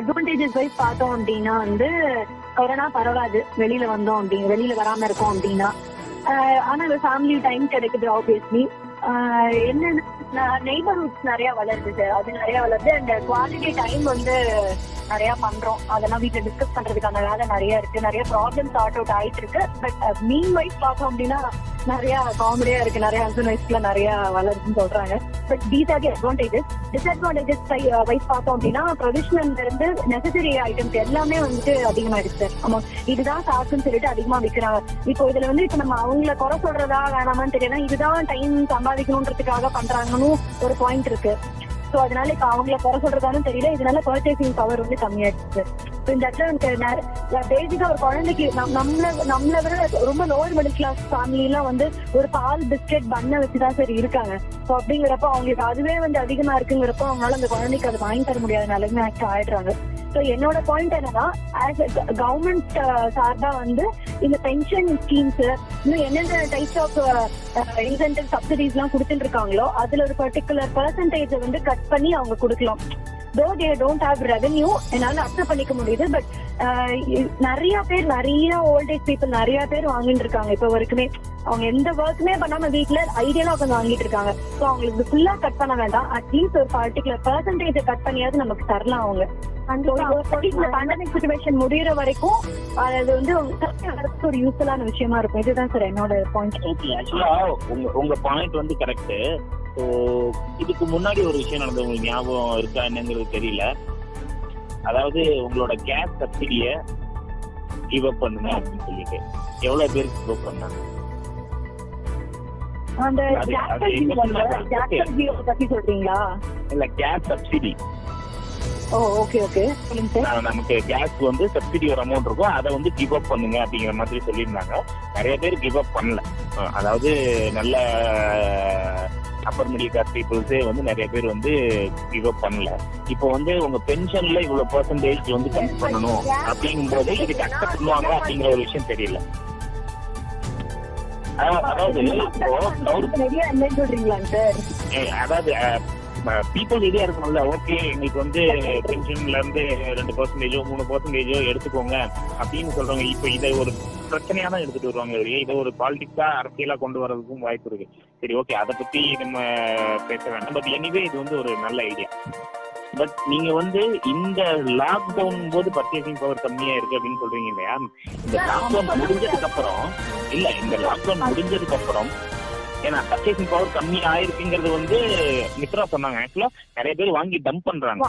Advantages wise பார்த்தோம் அப்படின்னா வந்து கொரோனா பரவாது வெளியில வந்தோம் அப்படின்னு வெளியில வராம இருக்கோம் அப்படின்னா. ஆஹ் ஆனா ஃபேமிலி டைம் கிடைக்குது ஆப்வியஸ்லி என்னன்னா நெய்பர்ஹுட்ஸ் நிறைய வளருது சார் அது நிறைய வளருது அண்ட் குவாலிட்டி டைம் வந்து நிறைய பண்றோம். அதெல்லாம் வீட்டுல டிஸ்கஸ் பண்றதுக்கான வேலை நிறைய இருக்கு. நிறைய ப்ராப்ளம் சார்ட் அவுட் ஆயிட்டு இருக்கு பட் மீன் வைஸ் பார்த்தோம் அப்படின்னா நிறைய காமெடியா இருக்கு. நிறைய ஹஸ்பண்ட் வைஸ்ல நிறைய வளருதுன்னு சொல்றாங்க. But these are the advantages disadvantages wise பார்த்தோம் அப்படின்னா ப்ரொவிஷனல்ல இருந்து நெசசரி ஐட்டம்ஸ் எல்லாமே வந்துட்டு அதிகமாயிடுச்சு சார் ஆமா. இதுதான் காசுன்னு சொல்லிட்டு அதிகமா விற்கிறாங்க இப்போ இதுல வந்து இப்ப நம்ம அவங்கள குறை சொல்றதா வேணாமான்னு தெரியல இதுதான் டைம் சம்பாதிக்கணுன்றதுக்காக பண்றாங்கன்னு ஒரு பாயிண்ட் இருக்கு. சோ அதனால இப்ப அவங்கள குறை சொல்றதாலும் தெரியல. இதனால பர்ச்சேசிங் பவர் வந்து கம்மியாயிடுச்சு. இந்த இடத்துல எனக்கு பேசிக்கா ஒரு குழந்தைக்கு நம்- நம்மள நம்மள விட ரொம்ப லோவர் மிடில் கிளாஸ் ஃபேமிலி எல்லாம் வந்து ஒரு பால் பிஸ்கெட் பண்ண வச்சுதான் சரி இருக்காங்க. சோ அப்படிங்கிறப்ப அவங்களுக்கு அதுவே வந்து அதிகமா இருக்குங்கிறப்ப அவங்களால அந்த குழந்தைக்கு அதை வாங்கி தர முடியாத நிலைமை ஆக்ட் ஆயிடுறாங்க. சோ என்னோட பாயிண்ட் என்னன்னா ஆஸ் கவர்மெண்ட் சார்பா வந்து இந்த பென்ஷன் ஸ்கீம்ஸ் இன்னும் என்னென்ன டைப்ஸ் ஆஃப் இன்சென்டிவ் சப்சிடிஸ் எல்லாம் கொடுத்துட்டு இருக்காங்களோ அதுல ஒரு பர்டிகுலர் பர்சன்டேஜ் வந்து கட் பண்ணி அவங்க கொடுக்கலாம். Though they don't have revenue என்னால அக்செப்ட் பண்ணிக்க முடியுது பட் uh, நிறைய பேர் நிறைய ஓல்ட் ஏஜ் பீப்புள் நிறைய பேர் வாங்கிட்டு இருக்காங்க. இப்ப வரைக்குமே அவங்க எந்த ஒர்க்குமே பண்ணாம வீட்ல ஐடியலா உட்காந்து வாங்கிட்டு இருக்காங்க. சோ அவங்களுக்கு ஃபுல்லா கட் பண்ண வேண்டாம். அட்லீஸ்ட் ஒரு பர்டிகுலர் பர்சன்டேஜ் கட் பண்ணியாவது நமக்கு தரலாம் அவங்க. பேண்டமிக் சுச்சுவேஷன் முடியற வரைக்கும் அது வந்து ஒரு யூஸ்ஃபுல்லான விஷயமா இருக்கும். இதுதான் சார் என்னோட பாயிண்ட் ஆக்சுவலா உங்க உங்க பாயிண்ட் வந்து கரெக்ட் ஸோ இதுக்கு முன்னாடி ஒரு விஷயம் நடந்தது உங்களுக்கு ஞாபகம் இருக்கா என்னங்கிறது தெரியல. அதாவது உங்களோட கேஸ் சப்சிடிய கிவ் அப் பண்ணுங்க அப்படின்னு சொல்லிட்டு. எவ்வளவு பேருக்கு கிவ் அப் பண்ணாங்க? அந்த? ஜாக்சன் ஜியோ பத்தி சொல்றீங்களா? இல்ல கேஸ் சப்சிடி நமக்கு கேஸ் வந்து சப்சிடி ஒரு அமௌண்ட் இருக்கும். அதை வந்து கிவ் அப் பண்ணுங்க அப்படிங்கிற மாதிரி சொல்லியிருந்தாங்க. நிறைய பேர் கிவ் அப் பண்ணல. அதாவது நல்ல அப்பர் மிடில் கிளாஸ் பீப்புள்ஸே வந்து நிறைய பேர் வந்து கிவ் அப் பண்ணல. இப்போ வந்து உங்க பென்ஷன்ல இவ்வளவு பெர்சன்டேஜ் வந்து கம்மி பண்ணணும் அப்படிங்கும் போது இதுக்கு அக்செப்ட் பண்ணுவாங்க அப்படிங்கிற ஒரு விஷயம் தெரியல. அதாவது- அதாவது இப்போ பீப்புள் ரெடியா இருக்கணும்ல. ஓகே எங்களுக்கு வந்து பென்ஷன்ல இருந்து ரெண்டு பர்சன்டேஜோ மூணு பர்சன்டேஜோ எடுத்துக்கோங்க அப்படின்னு சொல்றவங்க இப்ப இதை ஒரு பிரச்சனையா தான் எடுத்துட்டு வருவாங்க இல்லையா இதை ஒரு பாலிடிக்ஸா அரசியலா கொண்டு வரதுக்கும் வாய்ப்பு இருக்கு. சரி ஓகே அதை பத்தி நம்ம பேச வேண்டாம். பட் எனிவே இது வந்து ஒரு நல்ல ஐடியா பட் நீங்க வந்து இந்த லாக்டவுன் போது பர்ச்சேசிங் பவர் கம்மியா இருக்கு அப்படின்னு சொல்றீங்க இல்லையா? இந்த லாக்டவுன் முடிஞ்சதுக்கு அப்புறம் இல்ல இந்த லாக்டவுன் முடிஞ்சதுக்கு அப்புறம் ஏன்னா பர்ச்சேசிங் பவர் கம்மி ஆயிருக்குங்கிறது வந்து மித்ரா சொன்னாங்க. ஆக்சுவலா நிறைய பேர் வாங்கி டம்ப் பண்றாங்க.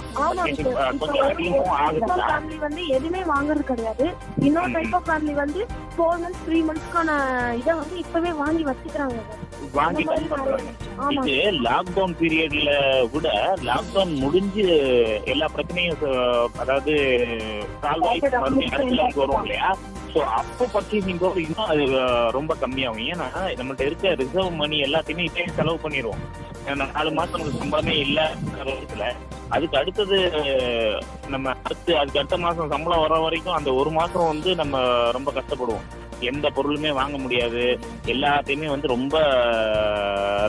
ஃபேமிலி வந்து எதுவுமே வாங்குறது கிடையாது. இன்னொரு டைப் ஆஃப் ஃபேமிலி வந்து ஃபோர் மந்த்ஸ் த்ரீ மந்த்ஸ்க்கான இதை வந்து இப்பவே வாங்கி வச்சுக்கிறாங்க. வாங்கி இது லாக்டவுன் பீரியட்ல கூட லாக்டவுன் முடிஞ்சு எல்லா பிரச்சனையும் அதாவது சால்வ் ஆகி மறுபடியும் வரும் இல்லையா? ஸோ அப்போ பர்ச்சேசிங் பவர் இன்னும் அது ரொம்ப கம்மியாகும். ஏன்னா நம்மள்ட்ட இருக்க ரிசர்வ் மணி எல்லாத்தையுமே இப்பயே செலவு பண்ணிடுவோம் நாலு மாசம் நமக்கு சம்பளமே இல்லை வருஷத்துல அதுக்கு அடுத்தது நம்ம அடுத்து அதுக்கு அடுத்த மாசம் சம்பளம் வர வரைக்கும் அந்த ஒரு மாசம் வந்து நம்ம ரொம்ப கஷ்டப்படுவோம். எந்த பொருளுமே வாங்க முடியாது. எல்லாத்தையுமே வந்து ரொம்ப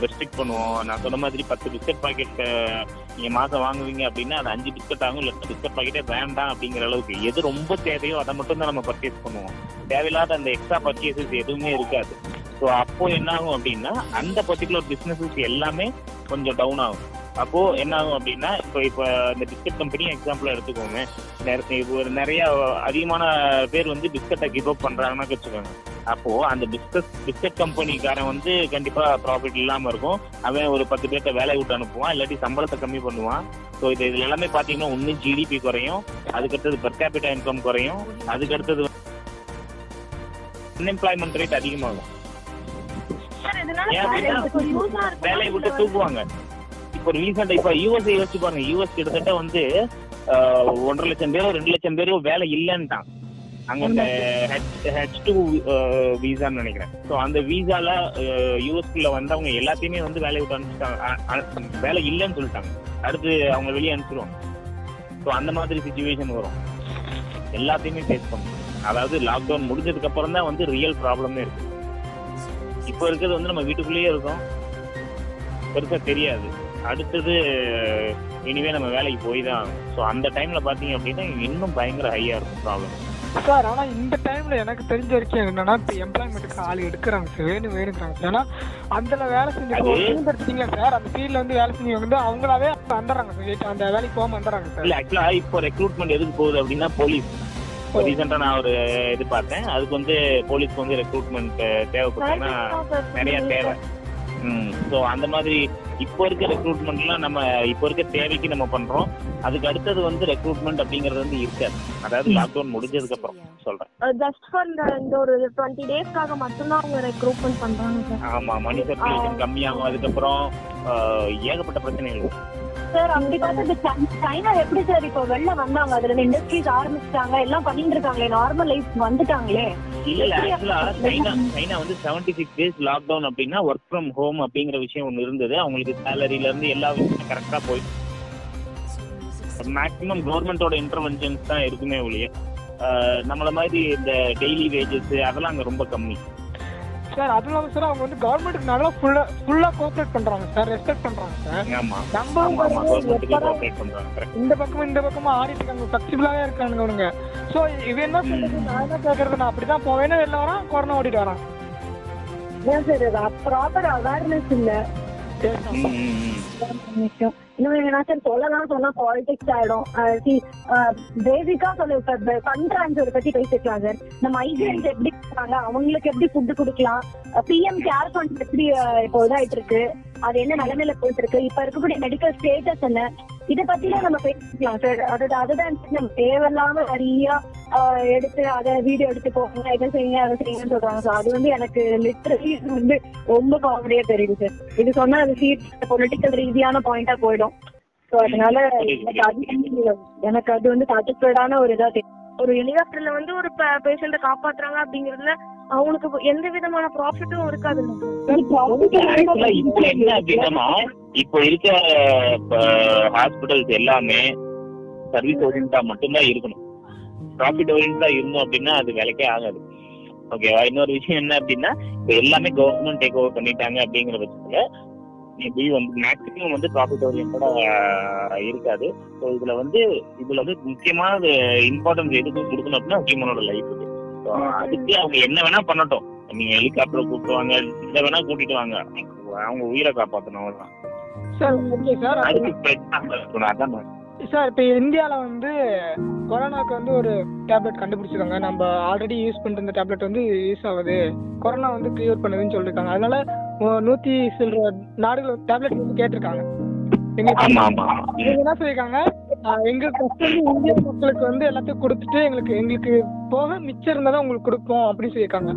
ரெஸ்ட்ரிக்ட் பண்ணுவோம். நான் சொன்ன மாதிரி பத்து பிஸ்கட் பாக்கெட் நீங்க மாசம் வாங்குவீங்க அப்படின்னா அது அஞ்சு பிஸ்கட் ஆகும் இல்லை பிஸ்கட் பாக்கெட்டே வேண்டாம் அப்படிங்கிற அளவுக்கு. எது ரொம்ப தேவையோ அதை மட்டும் தான் நம்ம பர்ச்சேஸ் பண்ணுவோம். தேவையில்லாத அந்த எக்ஸ்ட்ரா பர்ச்சேசஸ் எதுவுமே இருக்காது. ஸோ அப்போ என்ன ஆகும் அப்படின்னா அந்த பர்டிகுலர் பிசினஸஸ் எல்லாமே கொஞ்சம் டவுன் ஆகும். அப்போ என்ன ஆகும் அப்படின்னா இப்போ இப்போ இந்த பிஸ்கட் கம்பெனி எக்ஸாம்பிளா எடுத்துக்கோங்க. இப்போ ஒரு நிறைய அதிகமான பேர் வந்து பிஸ்கட்டை கிவ் அப் பண்றாங்கன்னா வச்சுக்கோங்க. அப்போ அந்த பிஸ்கட் பிஸ்கட் கம்பெனிக்காரன் வந்து கண்டிப்பா ப்ராஃபிட் இல்லாம இருக்கும். அவன் ஒரு பத்து பேர்த்த வேலையை விட்டு அனுப்புவான் இல்லாட்டி சம்பளத்தை கம்மி பண்ணுவான். ஸோ இது இதுல எல்லாமே பாத்தீங்கன்னா ஒன்னு ஜிடிபி குறையும் அதுக்கடுத்தது பெர் கேபிட்டா இன்கம் குறையும் அதுக்கடுத்தது அன்எம்ப்ளாய்மெண்ட் ரேட் அதிகமாகும். வேலையை விட்டு தூக்குவாங்க. இப்போ ரீசெண்டா இப்ப யூஎஸ் யோசிச்சு பாருங்க. யூஎஸ் கிட்டத்தட்ட வந்து ஆஹ், ஒன்றரை லட்சம் பேரும் ரெண்டு லட்சம் பேரும் வேலை இல்லைன்ட்டான். அங்க இந்த ஹெச் டூ விசான்னு நினைக்கிறேன். ஸோ அந்த விசால யூஎஸ்குள்ள வந்தவங்க எல்லாத்தையுமே வந்து வேலையை விட்டு அனுப்பிச்சிட்டாங்க. வேலை இல்லைன்னு சொல்லிட்டாங்க. அடுத்து அவங்க வெளியே அனுப்பிச்சிருவாங்க. ஸோ அந்த மாதிரி சுச்சுவேஷன் வரும். எல்லாத்தையுமே ஃபேஸ் பண்ணணும் அதாவது லாக்டவுன் முடிஞ்சதுக்கு அப்புறம் தான் வந்து ரியல் ப்ராப்ளமே இருக்கு. இப்போ இருக்கிறது வந்து நம்ம வீட்டுக்குள்ளேயே இருக்கோம். பெருசா தெரியாது. அடுத்தது இனிமே நம்ம வேலைக்கு போய் தான் ஸோ அந்த டைம்ல பாத்தீங்க அப்படின்னா இன்னும் பயங்கர ஹையா இருக்கும் ப்ராப்ளம் சார் ஆனா இந்த டைம்ல எனக்கு தெரிஞ்ச வரைக்கும் என்னன்னா இப்போ எம்ப்ளாய்மெண்ட்டுக்கு ஆள் எடுக்கிறாங்க சார். வேணும் வேணுங்கிறாங்க சார். ஏன்னா அதுல வேலை செஞ்சு எடுத்தீங்க சார். அந்த ஃபீல்ட்ல வந்து வேலை செஞ்சவங்க வந்து அவங்களாவே வந்துடுறாங்க சார். அந்த வேலைக்கு போகாம வந்துடுறாங்க சார். இல்ல ஆக்சுவலா இப்போ ரெக்ரூட்மெண்ட் எதுக்கு போகுது அப்படின்னா போலீஸ் ரீசெண்டா நான் ஒரு இது பார்த்தேன். அதுக்கு வந்து போலீஸ்க்கு வந்து ரெக்ரூட்மெண்ட் தேவைப்படுதுன்னா நிறைய தேவை. ஸோ அந்த மாதிரி இப்போ இருக்க ரெக்ரூட்மெண்ட்லாம் நம்ம இப்போ இருக்க தேவைக்கு நம்ம பண்றோம். அதுக்கு அடுத்தது வந்து ரெக்ரூட்மெண்ட் அப்படிங்கறது வந்து இருக்காது. அதாவது லாக்டவுன் முடிஞ்சதுக்கு அப்புறம் சொல்றேன். ஜஸ்ட் ஃபார் இந்த ஒரு டுவெண்ட்டி டேஸ்க்காக மட்டும்தான் அவங்க ரெக்ரூட்மெண்ட் பண்றாங்க ஆமா மணி சர்க்குலேஷன் கம்மியாகும். அதுக்கப்புறம் ஏகப்பட்ட பிரச்சனைகள் சார் அப்படி பார்த்து சைனா எப்படி சார் இப்போ வெளில வந்தாங்க? அதுல இருந்து இண்டஸ்ட்ரீஸ் ஆரம்பிச்சிட்டாங்க. எல்லாம் பண்ணிட்டு இருக்காங்களே நார்மல் லைஃப் வந்துட்டாங்களே. இல்ல இல்ல ஆக்சுவலா சைனா சைனா வந்து செவன்டி சிக்ஸ் டேஸ் லாக்டவுன் அப்படின்னா ஒர்க் ஃப்ரம் ஹோம் அப்படிங்கிற விஷயம் ஒன்று இருந்தது. அவங்களுக்கு சேலரில இருந்து எல்லா விஷயமும் கரெக்டா போய் மேக்ஸிமம் கவர்மெண்டோட இன்டர்வென்ஷன்ஸ் தான் இருக்குமே ஒழிய. நம்மள மாதிரி இந்த டெய்லி வேஜஸ் அதெல்லாம் அங்க ரொம்ப கம்மி. சார் அதுவும் இல்லாம சார் அவங்க வந்து கவர்மெண்ட்டுக்கு நல்லா ஃபுல்லா ஃபுல்லா கோஆப்ரேட் பண்றாங்க சார் ரெஸ்பெக்ட் பண்றாங்க சார் ஆமா. நம்ம. இந்த பக்கமும் இந்த பக்கமும் ஆடிட்டு இருக்காங்க ஃபிளெக்சிபிளாவே இருக்கானுங்க அவனுங்க ஸோ இவன் என்ன சொல்றது? நான் என்ன கேட்கறது நான் அப்படிதான் போவேன்னு வெளில வரான் கொரோனா ஓடிட்டு வரான். ஏன் சார் ப்ராப்பர் அவேர்னஸ் இல்ல. விஷயம் இன்னும் என்ன? சார் சொல்லலாம் சொன்னா பாலிடிக்ஸ் ஆயிடும் பேசிக்கா சொல்ல இப்ப ஃபண்ட் ட்ரான்ஸ்ஃபர் பத்தி பேசிக்கலாம் சார் இந்த மைக்ரேன்ஸ் எப்படி இருக்காங்க அவங்களுக்கு எப்படி ஃபுட் கொடுக்கலாம் பிஎம் கேர் ஃபண்ட் எப்படி இப்போ இதாயிட்டு இருக்கு அது என்ன நிலைமையில போயிட்டு இருக்கு இப்ப இருக்கக்கூடிய மெடிக்கல் ஸ்டேட்டஸ் என்ன இதை பத்திலாம் நம்ம பேசிக்கலாம் சார் அது அதுதான் நம்ம தேவையில்லாம நிறைய எடுத்து அதை வீடியோ எடுத்து போங்க இதை செய்யுங்க அதை செய்யுங்கன்னு சொல்றாங்க. சார் அது வந்து எனக்கு லிட்டரலி வந்து ரொம்ப காமெடியா தெரியுது சார் இது சொன்னா அது சீட் பொலிட்டிக்கல் ரீதியான பாயிண்டா போயிடும். சோ அதனால எனக்கு அது வந்து- எனக்கு அது வந்து சாட்டிஸ்ஃபைடான ஒரு இதா தெரியும் ஒரு ஹெலிகாப்டர்ல வந்து ஒரு பேஷண்ட காப்பாத்துறாங்க அப்படிங்கறதுல அவங்களுக்கு எந்த விதமான ப்ராஃபிட்டும் இருக்காது ஆக்சுவலா இப்போ என்ன அப்படின்னா இப்போ இருக்க ஹாஸ்பிட்டல்ஸ் எல்லாமே சர்வீஸ் ஓரியன்டா மட்டும்தான் இருக்கணும். ப்ராஃபிட் ஓரியன்டா இருந்தோம் அப்படின்னா அது வேலைக்கே ஆகாது. ஓகேவா இன்னொரு விஷயம் என்ன அப்படின்னா இப்போ எல்லாமே கவர்மெண்ட் டேக் ஓவர் பண்ணிட்டாங்க அப்படிங்கிற பட்சத்துல மேபி வந்து மேக்ஸிமம் வந்து ப்ராஃபிட் ஓரியன்டா இருக்காது. ஸோ இதுல வந்து இதுல வந்து முக்கியமான இம்பார்ட்டன்ஸ் எதுக்கு கொடுக்கணும் அப்படின்னா ஹியூமனோட லைஃபுக்கு ஸோ அதுக்கு அவங்க என்ன வேணா பண்ணட்டும். நீங்க ஹெலிகாப்டர் கூப்பிட்டு வாங்க? இதை வேணா கூட்டிட்டு வாங்க. அவங்க உயிரை காப்பாத்தணும் அவ்வளவுதான். சார் ஓகே சார் அதுக்கு பிரச்சனை. அதான் சார் இப்போ இந்தியாவில் வந்து கொரோனாக்கு வந்து ஒரு டேப்லெட் கண்டுபிடிச்சிருக்காங்க. நம்ம ஆல்ரெடி யூஸ் பண்ணிட்டு இருந்த டேப்லெட் வந்து யூஸ் ஆகுது. கொரோனா வந்து கிளியர் பண்ணுதுன்னு சொல்லியிருக்காங்க அதனால நூத்தி சில்லற நாடுகள் டேப்லெட் வந்து கேட்டிருக்காங்க. எங்களுக்கு என்ன சொல்லியிருக்காங்க எங்களுக்கு இந்திய மக்களுக்கு வந்து எல்லாத்தையும் கொடுத்துட்டு எங்களுக்கு எங்களுக்கு போக மிச்சம் இருந்தால் தான் உங்களுக்கு கொடுப்போம் அப்படின்னு சொல்லியிருக்காங்க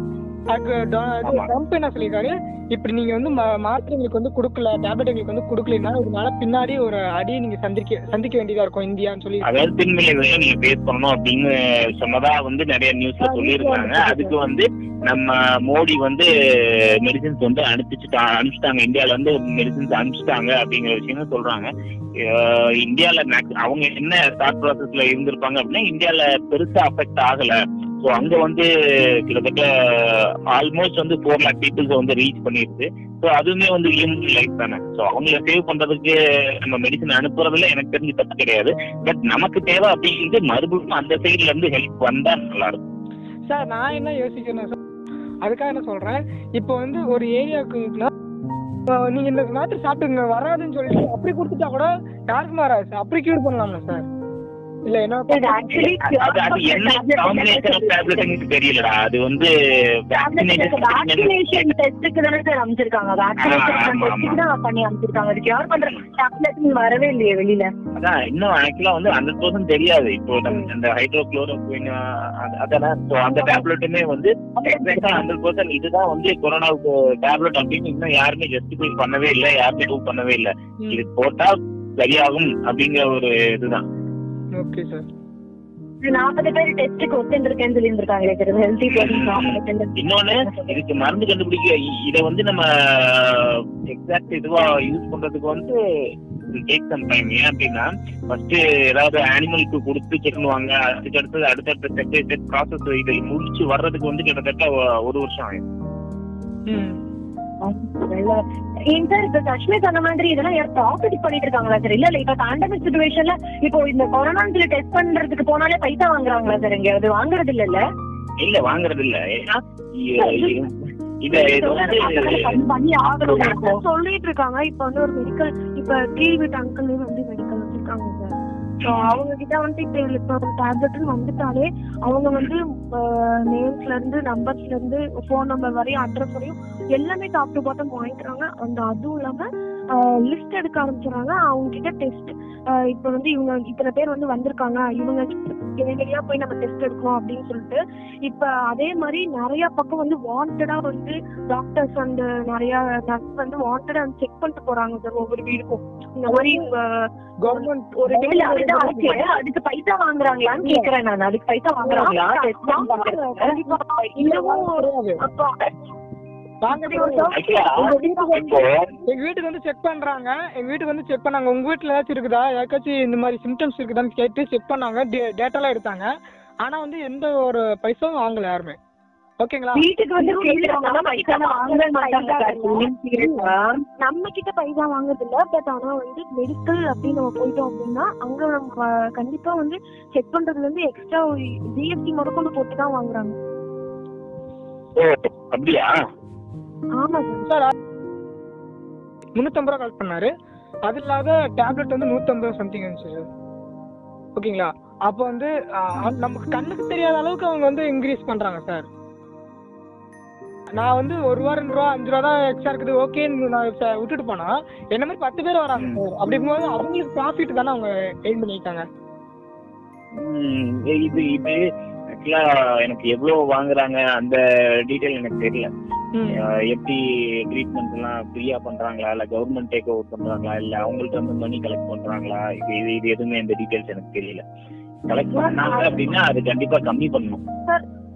ட்ரம்ப் என்ன சொல்லியிருக்காரு? இப்படி நீங்க வந்து மாத்திரை எங்களுக்கு வந்து கொடுக்கல டேப்லெட் எங்களுக்கு வந்து கொடுக்கலன்னா இதனால பின்னாடி ஒரு அடியை நீங்க சந்திக்க சந்திக்க வேண்டியதா இருக்கும் இந்தியான்னு சொல்லி. அதாவது பின்விளைவுகளை நீங்க பேஸ் பண்ணணும் அப்படின்னு சொன்னதா வந்து நிறைய நியூஸ்ல சொல்லியிருக்காங்க அதுக்கு வந்து நம்ம மோடி வந்து மெடிசின்ஸ் வந்து அனுப்பிச்சுட்டா அனுப்பிச்சிட்டாங்க. இந்தியால இருந்து மெடிசின்ஸ் அனுப்பிச்சிட்டாங்க அப்படிங்கிற விஷயம் சொல்றாங்க. இந்தியால அவங்க என்ன தாட் ப்ராசஸ்ல இருந்திருப்பாங்க அப்படின்னா இந்தியால பெருசா அஃபெக்ட் ஆகல. ஸோ அங்க வந்து கிட்டத்தட்ட ஆல்மோஸ்ட் வந்து ஃபோர் லேக் பீப்புள்ஸ் வந்து ரீச் பண்ணிடுது ஸோ அதுவுமே வந்து ஹியூமன் லைஃப் தானே. ஸோ அவங்கள சேவ் பண்றதுக்கு நம்ம மெடிசன் அனுப்புறதுல எனக்கு தெரிஞ்சு தப்பு கிடையாது. பட் நமக்கு தேவை அப்படிங்கிறது மறுபடியும் அந்த சைடுல இருந்து ஹெல்ப் வந்தா நல்லா இருக்கும். சார் நான் என்ன யோசிக்கிறேன் சார் அதுக்காக என்ன சொல்றேன்? இப்போ வந்து ஒரு ஏரியாவுக்குன்னா நீங்க இந்த மாத்திரை சாப்பிட்டுங்க வராதுன்னு சொல்லிட்டு அப்படி கொடுத்துட்டா கூட யாருக்குமே வராது சார் அப்படி கியூர் பண்ணலாமா சார் இல்ல என்ன தெரியலடா. அது வந்து வேக்சினேஷன் டெஸ்ட்டுக்கு தானே சார் அமைச்சிருக்காங்க வேக்சினேஷன் தான் பண்ணி அமைச்சிருக்காங்க பண்ற டேப்லெட் வரவே இல்லையே வெளியில. அதான் இன்னும் ஆக்சுவலா வந்து ஹண்ட்ரட் பர்சன்ட் தெரியாது. இப்போ நம்ம இந்த ஹைட்ரோக்ளோரோக்வின் அதெல்லாம் அந்த டேப்லெட்டுமே வந்து எக்ஸாக்டா ஹண்ட்ரட் பர்சன்ட் இதுதான் வந்து கொரோனாவுக்கு டேப்லெட் அப்படின்னு இன்னும் யாருமே ஜஸ்டிஃபை பண்ணவே இல்லை யாருமே பண்ணவே இல்லை. இது போட்டா சரியாகும் அப்படிங்கிற ஒரு இதுதான். ஓகே சார் நாற்பது பேர் டெஸ்ட்டுக்கு ஒத்துருக்கேன்னு சொல்லி இருக்காங்களே சார் ஹெல்த்தி பர்சன் இன்னொன்னு இதுக்கு மருந்து கண்டுபிடிக்க இத வந்து நம்ம எக்ஸாக்ட் இதுவா யூஸ் பண்றதுக்கு வந்து டேக் சம் டைம் ஏன் அப்படின்னா ஃபர்ஸ்ட் ஏதாவது அனிமலுக்கு கொடுத்து சொல்லுவாங்க அதுக்கு அடுத்தது அடுத்தடுத்த ஸ்டெப் ஸ்டெப் ப்ராசஸ் இதை முடிச்சு வர்றதுக்கு வந்து கிட்டத்தட்ட ஒரு வருஷம் ஆகும் இந்த இப்ப கஷ்மீர் சொன்ன மாதிரி இதெல்லாம் யாரும் ப்ராஃபிட் பண்ணிட்டு இருக்காங்களா சார் இல்ல இல்ல இப்ப பேண்டமிக் சுச்சுவேஷன்ல இப்போ இந்த கொரோனான்னு சொல்லி டெஸ்ட் பண்றதுக்கு போனாலே பைசா வாங்குறாங்களா சார் இங்க அது வாங்குறது இல்ல இல்ல வாங்குறது இல்ல பண்ணி ஆகணும் இப்போ. சொல்லிட்டு இருக்காங்க இப்ப வந்து ஒரு மெடிக்கல் இப்ப கீழ் வீட்டு அங்கிள் வந்து அவங்க கிட்ட வந்து இப்ப இப்ப ஒரு டேப்லெட்னு வந்துட்டாலே அவங்க வந்து நேம்ஸ்ல இருந்து நம்பர்ஸ்ல இருந்து ஃபோன் நம்பர் வரையும் அட்ரஸ் வரையும் எல்லாமே டாப் டு பாட்டம் வாங்கிக்கிறாங்க. அந்த அதுவும் இல்லாம லிஸ்ட் எடுக்க ஆரம்பிச்சாங்க அவங்க கிட்ட டெஸ்ட் இப்ப வந்து இவங்க இத்தனை பேர் வந்து வந்திருக்காங்க. இவங்க நேரடியா போய் நம்ம டெஸ்ட் எடுக்கணும் அப்படின்னு சொல்லிட்டு இப்ப அதே மாதிரி நிறைய பக்கம் வந்து வாண்டடா வந்து டாக்டர்ஸ் வந்து நிறைய நர்ஸ் வந்து வாண்டடா செக் பண்ணிட்டு போறாங்க சார் ஒவ்வொரு வீடுக்கும். இந்த மாதிரி உங்க கவர்மெண்ட் ஒரு அதுக்கு பைசா வாங்குறாங்களான்னு கேக்குறேன் நான். அதுக்கு பைசா வாங்குறாங்களா? எங்க வீட்டுக்கு வந்து செக் பண்றாங்க. எங்க வீட்டுக்கு வந்து செக் பண்ணாங்க. உங்க வீட்டுல ஏதாச்சும் இருக்குதா? யாருக்காச்சும் இந்த மாதிரி சிம்டம்ஸ் இருக்குதான்னு கேட்டு செக் பண்ணாங்க. டேட்டாலாம் எடுத்தாங்க. ஆனா வந்து எந்த ஒரு பைசாவும் வாங்கல யாருமே. ஓகேங்களா? வீட்டுக்கு வந்து. நம்ம கிட்ட பைசா வாங்குறது இல்ல பட் ஆனா வந்து மெடிக்கல் அப்படின்னு நம்ம போயிட்டோம் அப்படின்னா அங்க நம்ம கண்டிப்பா வந்து செக் பண்றதுல இருந்து எக்ஸ்ட்ரா ஜிஎஸ்டி முதற்கொண்டு போட்டு தான் வாங்குறாங்க. அப்படியா? ஆமா சார் சார் முந்நூற்றம்பது ரூபா கால் பண்ணாரு. அது இல்லாத டேப்லெட் வந்து நூற்றம்பது சம்திங் இருந்துச்சு சார் ஓகேங்களா? அப்போ வந்து நமக்கு கண்ணுக்கு தெரியாத அளவுக்கு அவங்க வந்து இன்க்ரீஸ் பண்ணுறாங்க சார் நான் வந்து ஒரு ரூபா ரெண்டு ரூபா அஞ்சு ரூபா தான் எக்ஸ்ட்ரா இருக்குது ஓகேன்னு நான் விட்டுட்டு போனா என்ன மாதிரி பத்து பேர் வராங்க சார் அப்படி இருக்கும்போது அவங்களுக்கு ப்ராஃபிட் தானே அவங்க எய்ம் பண்ணியிருக்காங்க ம், இது இது ஆக்சுவலா எனக்கு எவ்வளவு வாங்குறாங்க அந்த டீடைல் எனக்கு தெரியல. எப்படி ட்ரீட்மெண்ட் எல்லாம் ஃப்ரீயா பண்றாங்களா? இல்ல கவர்மெண்ட் டேக் ஓவர் பண்றாங்களா? இல்ல அவங்கள்ட்ட வந்து மணி கலெக்ட் பண்றாங்களா? இது இது இது எதுவுமே இந்த டீடைல்ஸ் எனக்கு தெரியல. கலெக்ட் பண்ணாங்க அப்படின்னா அது கண்டிப்பா கம்மி பண்ணணும்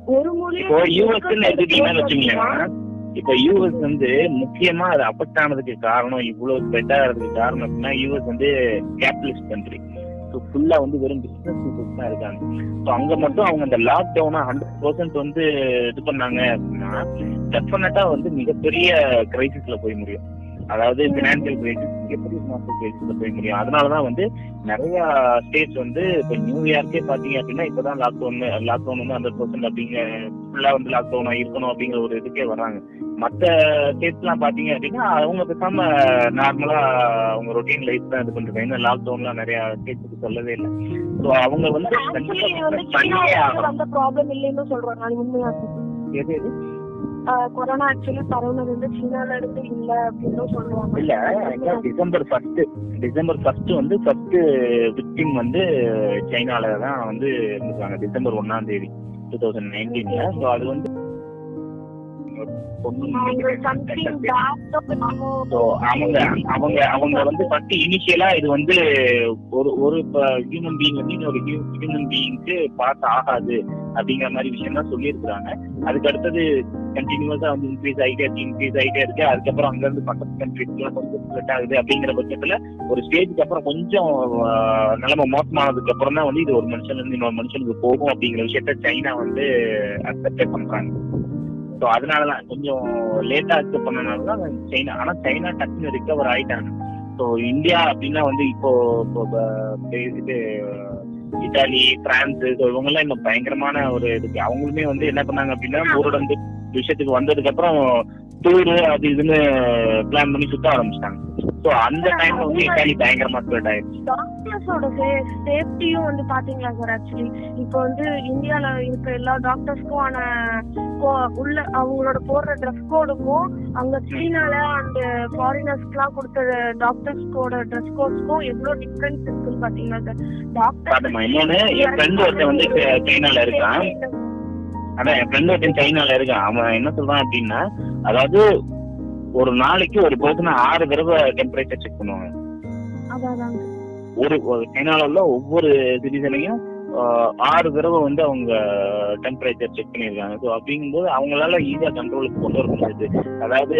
ஒரு இப்போ யூஎஸ்ன்னு எடுத்துட்டீங்கன்னு வச்சுங்களேன் இப்போ யூஎஸ் வந்து முக்கியமா அது அஃபெக்ட் ஆனதுக்கு காரணம் இவ்வளவு ஸ்ப்ரெட் ஆகிறதுக்கு காரணம் அப்படின்னா யூஎஸ் வந்து கேபிட்டலிஸ்ட் கண்ட்ரி ஃபுல்லா வந்து வெறும் பிசினஸ் பீப்புள்ஸ் தான் இருக்காங்க. ஸோ அங்க மட்டும் அவங்க அந்த லாக்டவுனை ஹண்ட்ரட் பர்சன்ட் வந்து இது பண்ணாங்க அப்படின்னா டெஃபினட்டா வந்து மிகப்பெரிய கிரைசிஸ்ல போய் முடியும். அதாவது பினான்சியல் கிரைசிஸ் மிகப்பெரிய பினான்சியல் கிரைசிஸ்ல போய் முடியும். அதனாலதான் வந்து நிறைய ஸ்டேட்ஸ் வந்து இப்போ நியூயார்க்கே பாத்தீங்க அப்படின்னா இப்பதான் லாக்டவுன் லாக்டவுன் வந்து ஹண்ட்ரட் பர்சன்ட் அப்படிங்க ஃபுல்லா வந்து லாக்டவுனா இருக்கணும் அப்படிங்கிற ஒரு இதுக்கே வர்றாங்க மத்த ஸ்டேட்ஸ் எல்லாம் பாத்தீங்க அப்படின்னா அவங்க பேசாம நார்மலா அவங்க ரொட்டீன் லைஃப் தான் இது பண்றாங்க ஏன்னா லாக்டவுன்லாம் நிறைய ஸ்டேட்ஸுக்கு சொல்லவே இல்லை. ஸோ அவங்க வந்து ப்ராப்ளம் இல்லைன்னு சொல்றாங்க. அது உண்மையா? எது எது? கொரோனா ஆக்சுவலி பரவுனது வந்து சீனால இருந்து இல்ல அப்படின்னு சொல்றாங்க. இல்ல டிசம்பர் ஃபர்ஸ்ட் டிசம்பர் ஃபர்ஸ்ட் வந்து ஃபர்ஸ்ட் விக்டிம் வந்து சைனால தான் வந்து இருந்திருக்காங்க. டிசம்பர் ஒன்னாம் தேதி டூ தௌசண்ட் நைன்டீன்ல ஸோ அது வந்து அவங்க அவங்க அவங்க வந்து ஃபர்ஸ்ட் இனிஷியலா இது வந்து ஒரு ஒரு ஹியூமன் பீயிங் வந்து இன்னொரு ஹியூமன் பீயிங்க்கு பாஸ் ஆகாது அப்படிங்கிற மாதிரி விஷயம் தான் சொல்லியிருக்கிறாங்க. அதுக்கு அடுத்தது கண்டினியூஸா வந்து இன்க்ரீஸ் ஆகிட்டே இருக்கு இன்க்ரீஸ் ஆகிட்டே இருக்கு. அதுக்கப்புறம் அங்க இருந்து பக்கத்து கண்ட்ரிஸ்லாம் கொஞ்சம் ஸ்ப்ரெட் ஆகுது அப்படிங்கிற பட்சத்துல ஒரு ஸ்டேஜுக்கு அப்புறம் கொஞ்சம் நிலைமை மோசமானதுக்கு அப்புறம் தான் வந்து இது ஒரு மனுஷன்ல இருந்து இன்னொரு மனுஷனுக்கு போகும் அப்படிங்கிற விஷயத்த சைனா வந்து அக்செப்ட் பண்றாங்க. ஸோ அதனாலதான் கொஞ்சம் லேட்டா அக்செப்ட் பண்ணனால தான் சைனா ஆனா சைனா டக்குன்னு ரிகவர் ஆயிட்டாங்க. ஸோ இந்தியா அப்படின்னா வந்து இப்போ இது இத்தாலி பிரான்ஸ் ஸோ இவங்கெல்லாம் இன்னும் பயங்கரமான ஒரு இதுக்கு அவங்களுமே வந்து என்ன பண்ணாங்க அப்படின்னா ஊரடங்கு விஷயத்துக்கு வந்ததுக்கு அப்புறம் டூரு அது இதுன்னு பிளான் பண்ணி சுத்த ஆரம்பிச்சிட்டாங்க. ஸோ அந்த டைம்ல வந்து இத்தாலி பயங்கரமா ஸ்ப்ரெட் ஆயிடுச்சு. டாக்டர்ஸோட சேஃப்டியும் வந்து பாத்தீங்களா சார் ஆக்சுவலி இப்போ வந்து இந்தியால இருக்க எல்லா டாக்டர்ஸ்க்கும் ஆன உள்ள அவங்களோட போடுற ட்ரெஸ் கோடுக்கும் அங்க சீனால அந்த ஃபாரினர்ஸ்க்குலாம் கொடுத்த டாக்டர்ஸ்க்கோட ட்ரெஸ் கோட்ஸ்க்கும் எவ்வளவு டிஃபரன்ஸ் இருக்குன்னு பாத்தீங்களா சார் டாக்டர் இன்னொன்னு என் ஃப்ரெண்ட் ஒருத்தன் வந்து சை- சைனால இருக்கான். அதான் என் ஃப்ரெண்ட் ஒருத்தன் சைனால இருக்கான். அவன் என்ன சொல்றான் அப்படின்னா அதாவது ஒரு நாளைக்கு ஒரு பர்சன் ஆறு தடவை டெம்பரேச்சர் செக் பண்ணுவாங்க. ஒரு சைனால ஒவ்வொரு சிட்டிசனையும் ஆறு தடவை வந்து அவங்க டெம்பரேச்சர் செக் பண்ணியிருக்காங்க. ஸோ அப்படிங்கும்போது அவங்களால ஈஸியா கண்ட்ரோலுக்கு கொண்டு வர முடியாது. அதாவது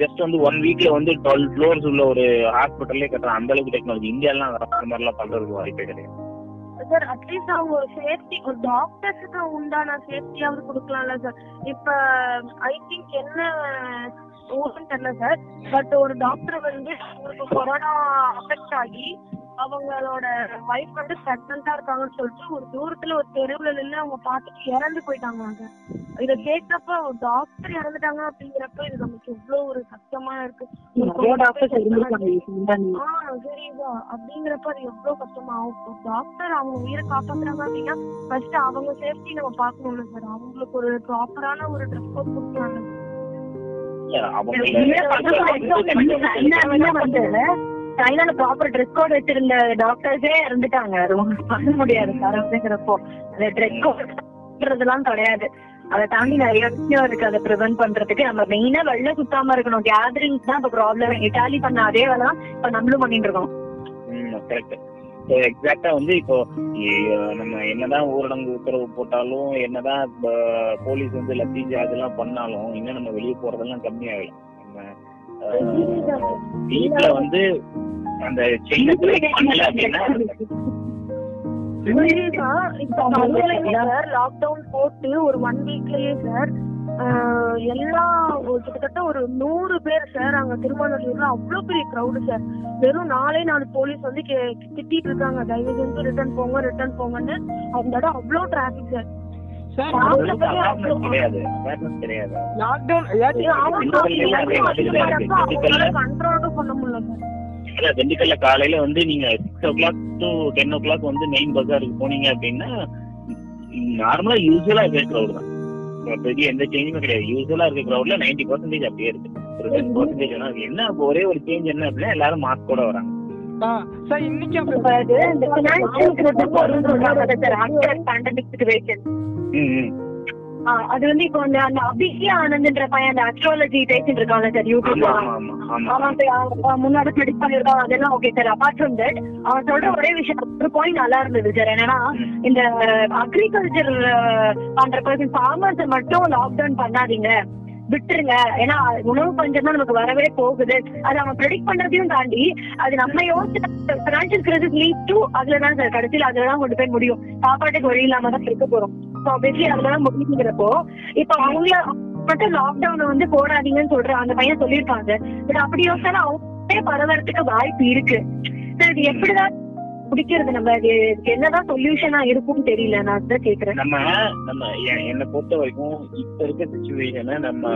ஜஸ்ட் வந்து ஒன் வீக்ல வந்து டுவெல் ஃப்ளோர்ஸ் உள்ள ஒரு ஹாஸ்பிட்டல்லே கட்டுறாங்க. அந்த அளவுக்கு டெக்னாலஜி இந்தியாலாம் அந்த மாதிரிலாம் பண்றதுக்கு வாய்ப்பே கிடையாது. சார் அட்லீஸ்ட் அவங்க ஒரு சேஃப்டி ஒரு டாக்டர்ஸுக்கு உண்டான சேஃப்டியாவது கொடுக்கலாம்ல சார் இப்ப ஐ திங்க் என்ன ஊருன்னு தெரியல சார் பட் ஒரு டாக்டர் வந்து அவங்களுக்கு கொரோனா அஃபெக்ட் ஆகி அவங்களோட ஒய்ஃப் வந்து பிரெக்னண்டா இருக்காங்கன்னு சொல்லிட்டு ஒரு தூரத்துல ஒரு தெருவுல நின்று அவங்க பார்த்துட்டு இறந்து போயிட்டாங்க இத கேட்டப்ப ஒரு டாக்டர் இறந்துட்டாங்க அப்படிங்கிறப்ப இது நமக்கு எவ்வளவு ஒரு கஷ்டமா இருக்கு. சரிதா. அப்படிங்கிறப்ப அது எவ்வளவு கஷ்டமா ஆகும். டாக்டர் அவங்க உயிரை காப்பாத்துறாங்க அப்படின்னா ஃபர்ஸ்ட் அவங்க சேஃப்டி நம்ம பார்க்கணும்ல சார் அவங்களுக்கு ஒரு ப்ராப்பரான ஒரு ட்ரெஸ் கோட் வந்து சைனால ப்ராப்பர் ட்ரெஸ் கோட் வச்சிருந்த டாக்டர்ஸே இறந்துட்டாங்க. ஒண்ணும் பண்ண முடியாது சார் அப்படிங்கிறப்போ. அந்த ட்ரெஸ் கோட்ன்றதெல்லாம் கிடையாது. அதை தாண்டி நிறைய விஷயம் இருக்கு. அதை ப்ரிவென்ட் பண்றதுக்கு நம்ம மெயினா வெளில சுத்தாம இருக்கணும். கேதரிங்ஸ் தான் இப்ப ப்ராப்ளம் இட்டாலி பண்ண அதே வேலை தான் இப்ப நம்மளும் பண்ணிட்டு இருக்கோம். எக்ஸாக்டா வந்து இப்போ நம்ம என்னதான் ஊரடங்கு உத்தரவு போட்டாலும் என்னதான் போலீஸ் வந்து லத்தீஜ் அதெல்லாம் பண்ணாலும் இன்னும் நம்ம வெளியே போறதெல்லாம் கம்மியாகலாம் நம்ம வீட்ல வந்து அந்த செயின் பிரேக் பண்ணல சார் லாக்டவுன் போட்டு ஒரு ஒன் வீக்லயே சார் எல்லா ஒரு கிட்டத்தட்ட ஒரு நூறு பேர் சார் அங்க திருமணூர்ல அவ்வளவு பெரிய கிரௌடு சார் வெறும் நாலே நாலு போலீஸ் வந்து கே- திட்டிட்டு இருக்காங்க. தயவு செஞ்சு ரிட்டர்ன் போங்க ரிட்டர்ன் போங்கன்னு. அந்த இடம் அவ்வளவு டிராபிக் சார் கண்ட்ரோலும் பண்ண முடியல சார் இல்ல திண்டுக்கல்ல காலையில வந்து நீங்க six o'clock to ten o'clock வந்து மெயின் பஜாருக்கு போனீங்க அப்படின்னா நார்மலா யூஸ்வலா இருக்க க்ரௌட் தான். பெரிய எந்த சேஞ்சுமே கிடையாது. யூஸ்வலா இருக்க க்ரௌட்ல நைன்டி பர்சன்டேஜ் அப்படியே இருக்கு. ஒரு டென் பர்சன்டேஜ் என்ன இப்ப ஒரே ஒரு சேஞ்ச் என்ன அப்படின்னா எல்லாரும் மாஸ்கோட வராங்க. ஆ சார் இன்னைக்கு அப்படி இந்த அது வந்து இப்போ அந்த அந்த அபிஷே ஆனந்த்ன்ற பையன் அந்த அஸ்ட்ராலஜி பேசிட்டு இருக்காங்க சார் யூடியூப்ல. அவன் முன்னாடி ப்ரெடிக்ட் பண்ணிருக்கான் அதெல்லாம் okay sir. Apart from that அவன் சொல்ற ஒரே விஷயம் ஒரு பாயிண்ட் நல்லா இருந்தது சார். என்னன்னா. இந்த அக்ரிகல்ச்சர் பண்ற பர்சன் ஃபார்மர்ஸ் மட்டும் லாக்டவுன் பண்ணாதீங்க. விட்டுருங்க. ஏன்னா உணவு பஞ்சம் தான் நமக்கு வரவே போகுது. அது அவன் ப்ரெடிக்ட் பண்றதையும் தாண்டி அது நம்ம யோசிச்சு பினான்சியல் கிரைசிஸ் லீட் டு அதுல தான் சார் கடைசியில் அதுல தான் கொண்டு போய் முடியும். சாப்பாட்டுக்கு வழி இல்லாம தான் இருக்க போறோம். ஆப்வியஸ்லி அதுல தான் முடியுங்கிறப்போ அவங்கள மட்டும் லாக்டவுன் வந்து போடாதீங்கன்னு சொல்ற அந்த பையன் சொல்லியிருப்பாங்க பட் அப்படி யோசிச்சா அவங்களே பரவறதுக்கு வாய்ப்பு இருக்கு. சார் இது எப்படிதான் பிடிக்கிறது. நம்ம என்னதான் சொல்யூஷனா இருக்கும்னு தெரியல. நான் அதான் கேக்குறேன். நம்ம நம்ம என்னை பொறுத்த வரைக்கும் இப்ப இருக்க சுச்சுவேஷனை நம்ம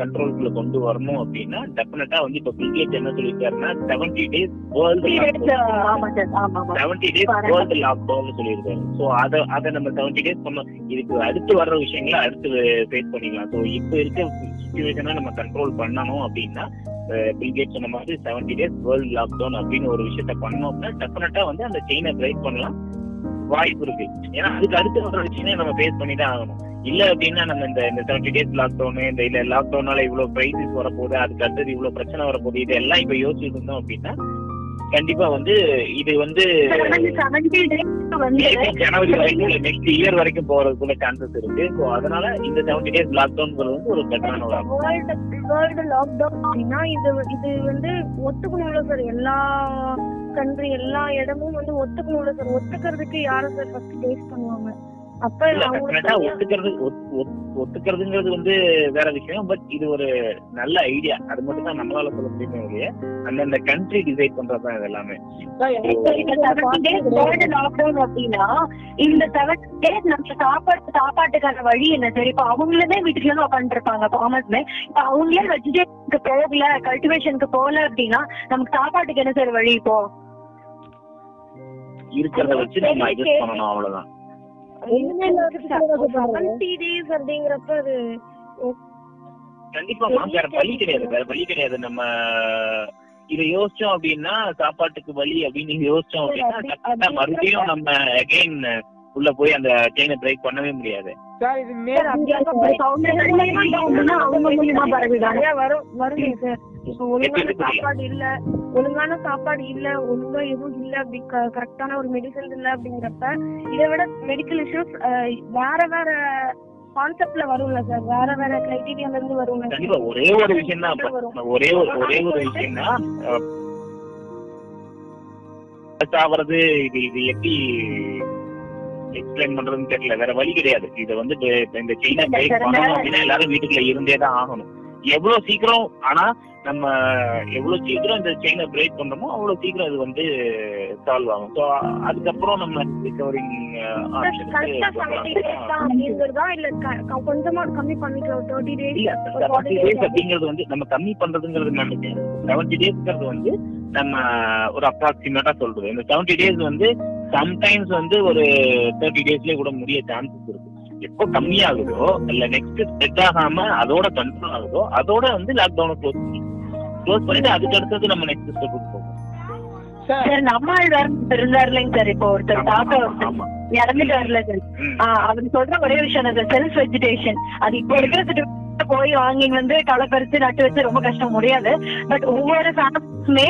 கண்ட்ரோல்குள்ள கொண்டு வரணும் அப்படின்னா டெஃபினட்டா வந்து இப்ப பில்கேட் என்ன சொல்லியிருக்காருன்னா seventy days world seventy days world lockdown சொல்லியிருக்காரு. ஸோ அதை அதை நம்ம செவன்டி டேஸ் பண்ணோம் இதுக்கு அடுத்து வர்ற விஷயங்களை அடுத்து ஃபேஸ் பண்ணிக்கலாம். ஸோ இப்போ இருக்க சுச்சுவேஷனை நம்ம கண்ட்ரோல் பண்ணணும் அப்படின்னா பில்கேட் சொன்ன மாதிரி செவன்டி டேஸ் வேர்ல்டு லாக்டவுன் அப்படின்னு ஒரு விஷயத்த பண்ணோம்னா டெஃபினட்டா வந்து அந்த செயினை பிரேக் பண்ணலாம் வாய்ப்பு இருக்கு. ஏன்னா அதுக்கு அடுத்து வர விஷயம் நம்ம ஃபேஸ் பண்ணி தான் ஆகணும். இல்ல அப்படின்னா நம்ம இந்த இந்த செவன்டி டேஸ் லாக்டவுன் இந்த இல்ல லாக்டவுனால இவ்வளவு பிரைசஸ் வரப்போகுது அதுக்கு அடுத்தது இவ்வளவு பிரச்சனை வரப்போகுது இதெல்லாம் இப்ப யோசிச்சுட்டு இருந்தோம் அப்படின்னா கண்டிப்பா வந்து இது வந்து ஜனவரி வரைக்கும் நெக்ஸ்ட் இயர் வரைக்கும் போறதுக்குள்ள சான்சஸ் இருக்கு. ஸோ அதனால இந்த செவன்டி டேஸ் லாக்டவுன்ங்கிறது வந்து ஒரு பெட்டரான ஒரு வேர்ல்டு லாக்டவுன் அப்படின்னா இது இது வந்து ஒத்துக்கணும்ல சார் எல்லா கண்ட்ரி எல்லா இடமும் வந்து ஒத்துக்கணும்ல சார் ஒத்துக்கிறதுக்கு யாரும் சார் ஃபர்ஸ்ட் பேஸ் பண்ணுவாங்க? ஒத்துக்கிறது ஒத்- ஒத்- ஒத்துக்கிறதுங்கிறது வந்து வேற விஷயம் பட் இது ஒரு நல்ல ஐடியா அது மட்டும் தான் நம்மளால சொல்ல முடியுமே இல்லையா அந்தந்த கண்ட்ரி டிசைட் பண்றதுதான் இது எல்லாமே. லாக்டவுன் அப்படின்னா இந்த செவன்டி டேஸ் நம்ம சாப்பாடு சாப்பாட்டுக்கான வழி என்ன சார் இப்ப அவங்களே வீட்டுல இருந்து உட்காந்துருப்பாங்க ஃபார்மர்ஸ்மே இப்ப அவங்களே வெஜிடேஷனுக்கு போகல கல்டிவேஷனுக்கு போகல அப்படின்னா நமக்கு சாப்பாட்டுக்கு என்ன சார் வழி இப்போ? இருக்கிறத வச்சு நம்ம அட்ஜஸ்ட் பண்ணணும் அவ்வளவுதான். டேஸ் அப்படிங்கிறப்ப அது கண்டிப்பா வேற வழி கிடையாது வேற வழி கிடையாது. நம்ம இதை யோசிச்சோம் அப்படின்னா சாப்பாட்டுக்கு வழி அப்படின்னு நீங்க யோசிச்சோம் அப்படின்னா மறுபடியும் நம்ம அகைன் உள்ள போய் அந்த செயினை பிரேக் பண்ணவே முடியாது. சார் இது மே சார், அப்படி இருக்கப்ப அவங்க மூலியமா பரவுதாங்க நிறைய வரும் வருங்க சார் இப்போ ஒழுங்கான? சாப்பாடு இல்ல ஒழுங்கான சாப்பாடு இல்ல ஒழுங்கா எதுவும் இல்ல அப்படி கரெக்டான ஒரு மெடிசன் இல்ல அப்படிங்கிறப்ப இதை விட மெடிக்கல் இஷ்யூஸ் வேற வேற கான்செப்ட்ல வரும்ல சார் வேற வேற கிரைட்டீரியால இருந்து வரும்ல கண்டிப்பா ஒரே ஒரு விஷயம் தான் ஒரே ஒரு ஒரே ஒரு விஷயம் தான் ஆவறது இது இது எப்படி எக்ஸ்பிளைன் பண்றதுன்னு தெரியல. வேற வழி கிடையாது. இதை வந்து இந்த செயினை பிரேக் பண்ணணும் அப்படின்னா எல்லாரும் வீட்டுக்குள்ள இருந்தே தான் ஆகணும். எவ்வளவு சீக்கிரம் ஆனா நம்ம எவ்வளவு சீக்கிரம் இந்த செயினை பிரேக் பண்றோமோ அவ்வளவு சீக்கிரம் அது வந்து சால்வ் ஆகும். ஸோ அதுக்கப்புறம் நம்ம ரிகவரிங் தான் அப்படிங்கிறதா? வந்து நம்ம கம்மி பண்றதுங்கிறது நினைச்சேன் செவன்டி டேஸ்ங்கிறது வந்து நம்ம ஒரு அப்ராக்சிமேட்டா சொல்றது. இந்த செவன்டி டேஸ் வந்து சம்டைம்ஸ் வந்து ஒரு தேர்ட்டி டேஸ்லயே கூட முடிய சான்சஸ் இருக்கு. எப்போ கம்மியாகுதோ இல்ல நெக்ஸ்ட் ஸ்ப்ரெட் ஆகாம அதோட கண்ட்ரோல் ஆகுதோ அதோட வந்து லாக்டவுனை க்ளோஸ் பண்ணி க்ளோஸ் பண்ணிட்டு அதுக்கு அடுத்தது நம்ம நெக்ஸ்ட் ஸ்டெப்புக்கு போகும் சார். நம்மாழ்வார் இருந்தார் இல்லைங்க சார் இப்போ ஒருத்தர் தாத்தா. இறந்துட்டாருல சார். அவர் சொல்ற ஒரே விஷயம் செல்ஃப் வெஜிடேஷன் அது இப்போ இருக்கிற போய் வாங்கி வந்து களை பறிச்சு நட்டு வச்சு ரொம்ப கஷ்டம். முடியாது. பட் ஒவ்வொரு ஃபேமிலியுமே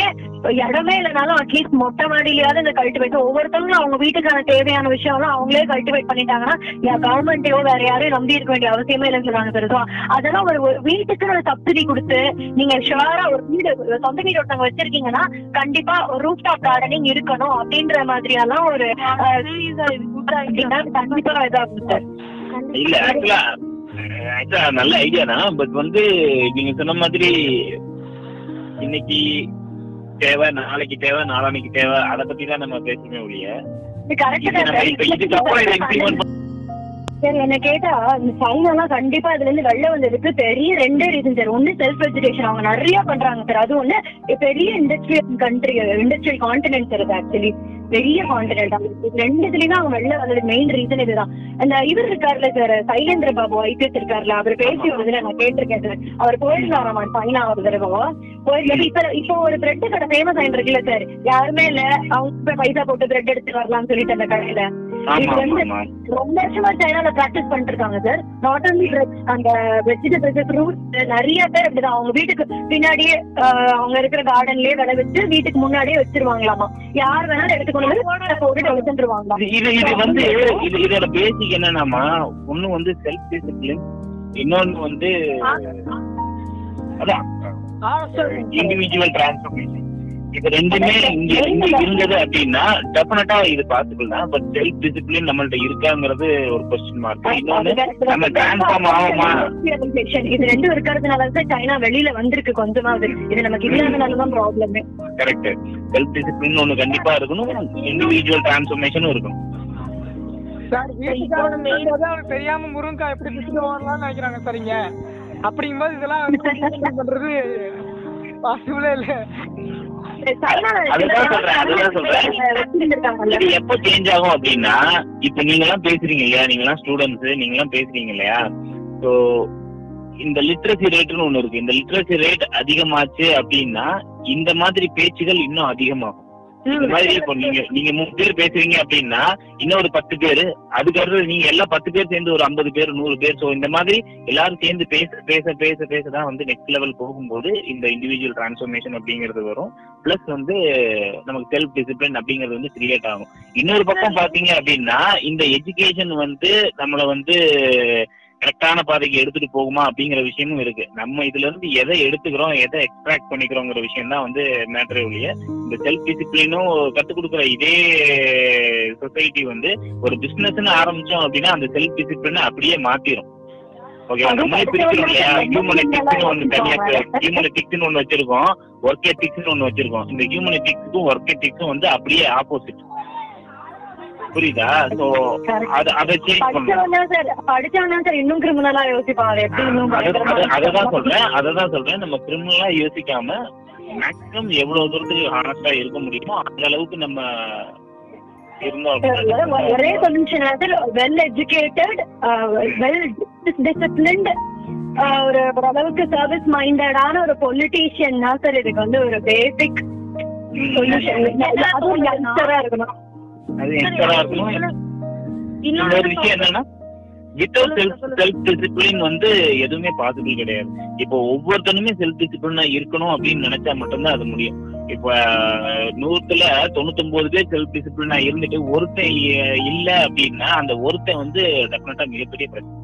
இடமே இல்லைனாலும் அட்லீஸ்ட் மொட்டை மாடியிலயாவது இந்த கல்டிவேட் ஒவ்வொருத்தவங்களும் அவங்க வீட்டுக்கான தேவையான விஷயம்லாம் அவங்களே கல்டிவேட் பண்ணிட்டாங்கன்னா கவர்மெண்ட்டையோ வேற யாரையும் நம்பி இருக்க வேண்டிய அவசியமே இல்லைன்னு சொல்றாங்க So, அதெல்லாம் ஒரு வீட்டுக்கு ஒரு சப்சிடி கொடுத்து நீங்க ஷுவரா ஒரு வீடு சொந்த வீடு ஒருத்தவங்க வச்சிருக்கீங்கன்னா கண்டிப்பா ஒரு ரூப் டாப் கார்டனிங் இருக்கணும் அப்படின்ற மாதிரியெல்லாம் ஒரு கண்டிப்பா இதாகும் சார் இல்ல ஆக்சுவலா நல்ல ஐடியா தான். பட் வந்து நீங்க சொன்ன மாதிரி இன்னைக்கு தேவை நாளைக்கு தேவை நாளானைக்கு தேவை அதை பத்தி தான் நம்ம பேசணுமே ஒழிய இதுக்கப்புறம் இதை இம்ப்ளிமெண்ட் சார் என்ன கேட்டா இந்த சைனாலாம் கண்டிப்பா இதுல இருந்து வெளில வந்ததுக்கு பெரிய ரெண்டே ரீசன் சார். ஒண்ணு செல்ஃப் எஜுகேஷன் அவங்க நிறைய பண்றாங்க சார். அது ஒண்ணு பெரிய industrial country industrial continent sir இது ஆக்சுவலி பெரிய கான்டினென்ட் ரெண்டு இதுலயும் அவங்க வெளில வந்தது மெயின் ரீசன் இதுதான். அந்த இவர் இருக்காருல்ல சார் சைலேந்திர பாபு ஐபிஎஸ் இருக்காருல அவர் பேசி வந்து நான் கேட்டிருக்கேன் சார். அவர் போயிருந்தாராமா சைனா ஒரு தடவை. போயிருந்தது இப்ப இப்போ ஒரு பிரெட் கடை ஃபேமஸ் ஆயிட்டு இருக்குல்ல சார். யாருமே இல்ல அவங்க பைசா போட்டு பிரெட் எடுத்து வரலாம்னு சொல்லிட்டு அந்த கடையில. ரொம்ப வருஷமா சைனால பிராக்டிஸ் பண்ணிட்டு இருக்காங்க சார் நாட் ஒன்லி அந்த வெஜிடபிள்ஸ் ஃப்ரூட்ஸ் நிறைய பேர் அப்படிதான். அவங்க வீட்டுக்கு பின்னாடியே ஆஹ், அவங்க இருக்கிற கார்டன்லயே விளை வச்சு வீட்டுக்கு முன்னாடியே வச்சிருவாங்களாமா? யார் வேணாலும் எடுத்துக்கொண்டு வந்து போட்டு இது இது இது வந்து இது இதோட பேசிக் என்னன்னாமா ஒண்ணு வந்து செல்ஃப் டிசிப்ளின் இன்னொன்னு வந்து அதான் இண்டிவிஜுவல் டிரான்ஸ்ஃபர்மேஷன் இது ரெண்டுமே இங்க இங்க இருந்தது அப்படின்னா டெஃபினட்டா இது பாசிபிள் தான். பட் செல்ஃப் டிசிப்ளின் நம்மள்ட்ட இருக்காங்கிறது ஒரு கொஸ்டின் மார்க் இன்னொன்னு நம்ம டிரான்ஸ்ஃபார்ம் ஆகுமா. இது ரெண்டும் இருக்கிறதுனால தான் சைனா வெளியில வந்திருக்கு கொஞ்சமாவது. இது நமக்கு இல்லாதனாலதான் ப்ராப்ளமே கரெக்ட் செல்ஃப் டிசிப்ளின் ஒண்ணு கண்டிப்பா இருக்கணும். இண்டிவிஜுவல் டிரான்ஸ்ஃபர்மேஷனும் இருக்கணும். சார் மெயின் அவங்களுக்கு தெரியாம முருங்கக்காய் எப்படி வரலாம்னு நினைக்கிறாங்க சார் இங்க. அப்படிங்கும்போது இதெல்லாம் வந்து பண்றது பாசிபிளே இல்ல. இது எப்போ சேஞ்ச் ஆகும் அப்படின்னா இப்ப நீங்க எல்லாம் பேசுறீங்க இல்லையா? நீங்க எல்லாம் ஸ்டூடெண்ட்ஸ் நீங்க எல்லாம் பேசுறீங்க இல்லையா? சோ இந்த லிட்ரஸி ரேட்னு ஒண்ணு இருக்கு. இந்த லிட்ரஸி ரேட் அதிகமாச்சு அப்படின்னா இந்த மாதிரி பேச்சுகள் இன்னும் அதிகமாகும். இந்த மாதிரி இப்போ நீங்க நீங்க மூணு பேர் பேசுறீங்க அப்படின்னா இன்னும் ஒரு பத்து பேர் அதுக்கு அடுத்தது நீங்க எல்லாம் பத்து பேர் சேர்ந்து ஒரு ஐம்பது பேர் நூறு பேர். சோ இந்த மாதிரி எல்லாரும் சேர்ந்து பேச பேச பேச பேச தான் வந்து நெக்ஸ்ட் லெவல் போகும்போது இந்த இண்டிவிஜுவல் டிரான்ஸ்ஃபர்மேஷன் அப்படிங்கிறது வரும். பிளஸ் வந்து நமக்கு செல்ஃப் டிசிப்ளின் அப்படிங்கிறது வந்து கிரியேட் ஆகும். இன்னொரு பக்கம் பாத்தீங்க அப்படின்னா இந்த எஜுகேஷன் வந்து நம்மள வந்து கரெக்டான பாதைக்கு எடுத்துட்டு போகுமா அப்படிங்கிற விஷயமும் இருக்கு. நம்ம இதுல இருந்து எதை எடுத்துக்கிறோம் எதை எக்ஸ்ட்ராக்ட் பண்ணிக்கிறோங்கிற விஷயம் தான் வந்து மேட்டரே ஒழிய இந்த செல்ஃப் டிசிப்ளினும் கத்துக் கொடுக்குற இதே சொசைட்டி வந்து ஒரு பிசினஸ்னு ஆரம்பிச்சோம் அப்படின்னா அந்த செல்ஃப் டிசிப்ளினை அப்படியே மாத்திரும். ஓகேவா நம்மளே பிரிக்கிறோம் இல்லையா? ஒண்ணு தனியா ஒண்ணு வச்சிருக்கோம். ஒர்க் எத்திக்ஸ்னு ஒண்ணு வச்சிருக்கோம். இந்த ஹியூமன் எத்திக்ஸுக்கும் ஒர்க் எத்திக்ஸும் வந்து அப்படியே ஆப்போசிட் புரியுதா? சோ அது அதை சேஞ்ச் பண்ணணும் படிச்சவன் தான் சார் படிச்சவன் தான் சார் இன்னும் கிரிமினலா பயங்கரமா அததான் சொல்றேன். அததான் சொல்றேன். நம்ம கிரிமினலா யோசிக்காம மேக்ஸிமம் எவ்வளவு தூரத்துக்கு ஹானஸ்டா இருக்க முடியுமோ அந்த அளவுக்கு நம்ம ஒரே solution well educated well disciplined ஒரு ஓரளவுக்கு சர்வீஸ் மைண்டடான ஒரு பொலிட்டீஷியன் தான் சார் இதுக்கு வந்து ஒரு பேசிக் சொல்யூஷன் அதுவும் யங்ஸ்டரா இருக்கணும். அது எக்ஸ்ட்ரா இருக்கணும் இன்னொரு விஷயம் என்னன்னா வித்தவுட் செல்ஃப் செல்ஃப் டிசிப்ளின் வந்து எதுவுமே பாசிபிள் கிடையாது. இப்போ ஒவ்வொருத்தனுமே செல்ஃப் டிசிப்ளினா இருக்கணும் அப்படின்னு நினைச்சா மட்டும்தான் அது முடியும். இப்ப நூத்துல தொண்ணூத்தொன்பது பேர் செல்ஃப் டிசிப்ளினா இருந்துட்டு ஒருத்தன் இல்ல அப்படின்னா அந்த ஒருத்தன் வந்து டெஃபினட்டா மிகப்பெரிய பிரச்சனை.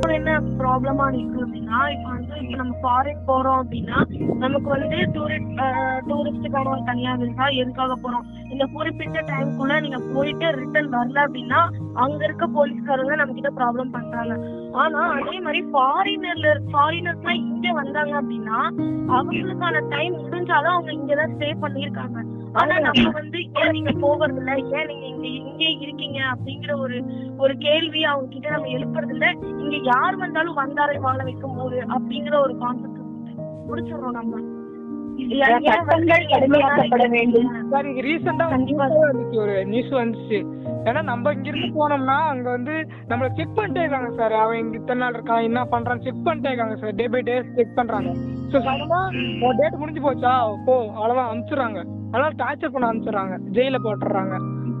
அப்புறம் என்ன ப்ராப்ளமா இருக்கு அப்படின்னா இப்போ வந்து இப்போ நம்ம ஃபாரின் போறோம் அப்படின்னா நமக்கு வந்து டூரிஸ்ட் டூரிஸ்டுக்கான ஒரு தனியா விசா எதுக்காக போறோம்? இந்த குறிப்பிட்ட டைம்குள்ள நீங்க போயிட்டு ரிட்டர்ன் வரல அப்படின்னா அங்க இருக்க போலீஸ்காரங்க நம்ம கிட்ட ப்ராப்ளம் பண்றாங்க. ஆனா அதே மாதிரி ஃபாரினர்ல ஃபாரினர்ஸ்லாம் இங்க வந்தாங்க அப்படின்னா அவங்களுக்கான டைம் முடிஞ்சாலும் அவங்க இங்கதான் ஸ்டே பண்ணியிருக்காங்க. ஆனா நம்ம வந்து ஏன் நீங்க போகிறது இல்ல ஏன் நீங்க இங்க இங்கே இருக்கீங்க அப்படிங்கிற ஒரு ஒரு கேள்வி அவங்க கிட்ட நம்ம எழுப்புறது இல்ல இங்க யார் வந்தாலும் வந்தாரை வாழ வைக்கும் போது அப்படிங்கிற ஒரு கான்செப்ட் முடிச்சிடறோம் நம்ம. ஒரு நியூஸ் வந்துச்சு ஏன்னா நம்ம இங்க இருந்து போனோம்னா அங்க வந்து நம்மள செக் பண்ணிட்டே இருக்காங்க சார். அவன் இங்க இத்தனை நாள் இருக்கான் என்ன பண்றான் செக் பண்ணிட்டே இருக்காங்க sir. Day by day check பண்றாங்க. ஸோ சடனா டேட் முடிஞ்சு போச்சா? போ அவ்வளவுதான் அனுப்பிச்சிடுறாங்க. அதனால டார்ச்சர் பண்ண அனுப்பிச்சிடுறாங்க ஜெயில போட்டுறாங்க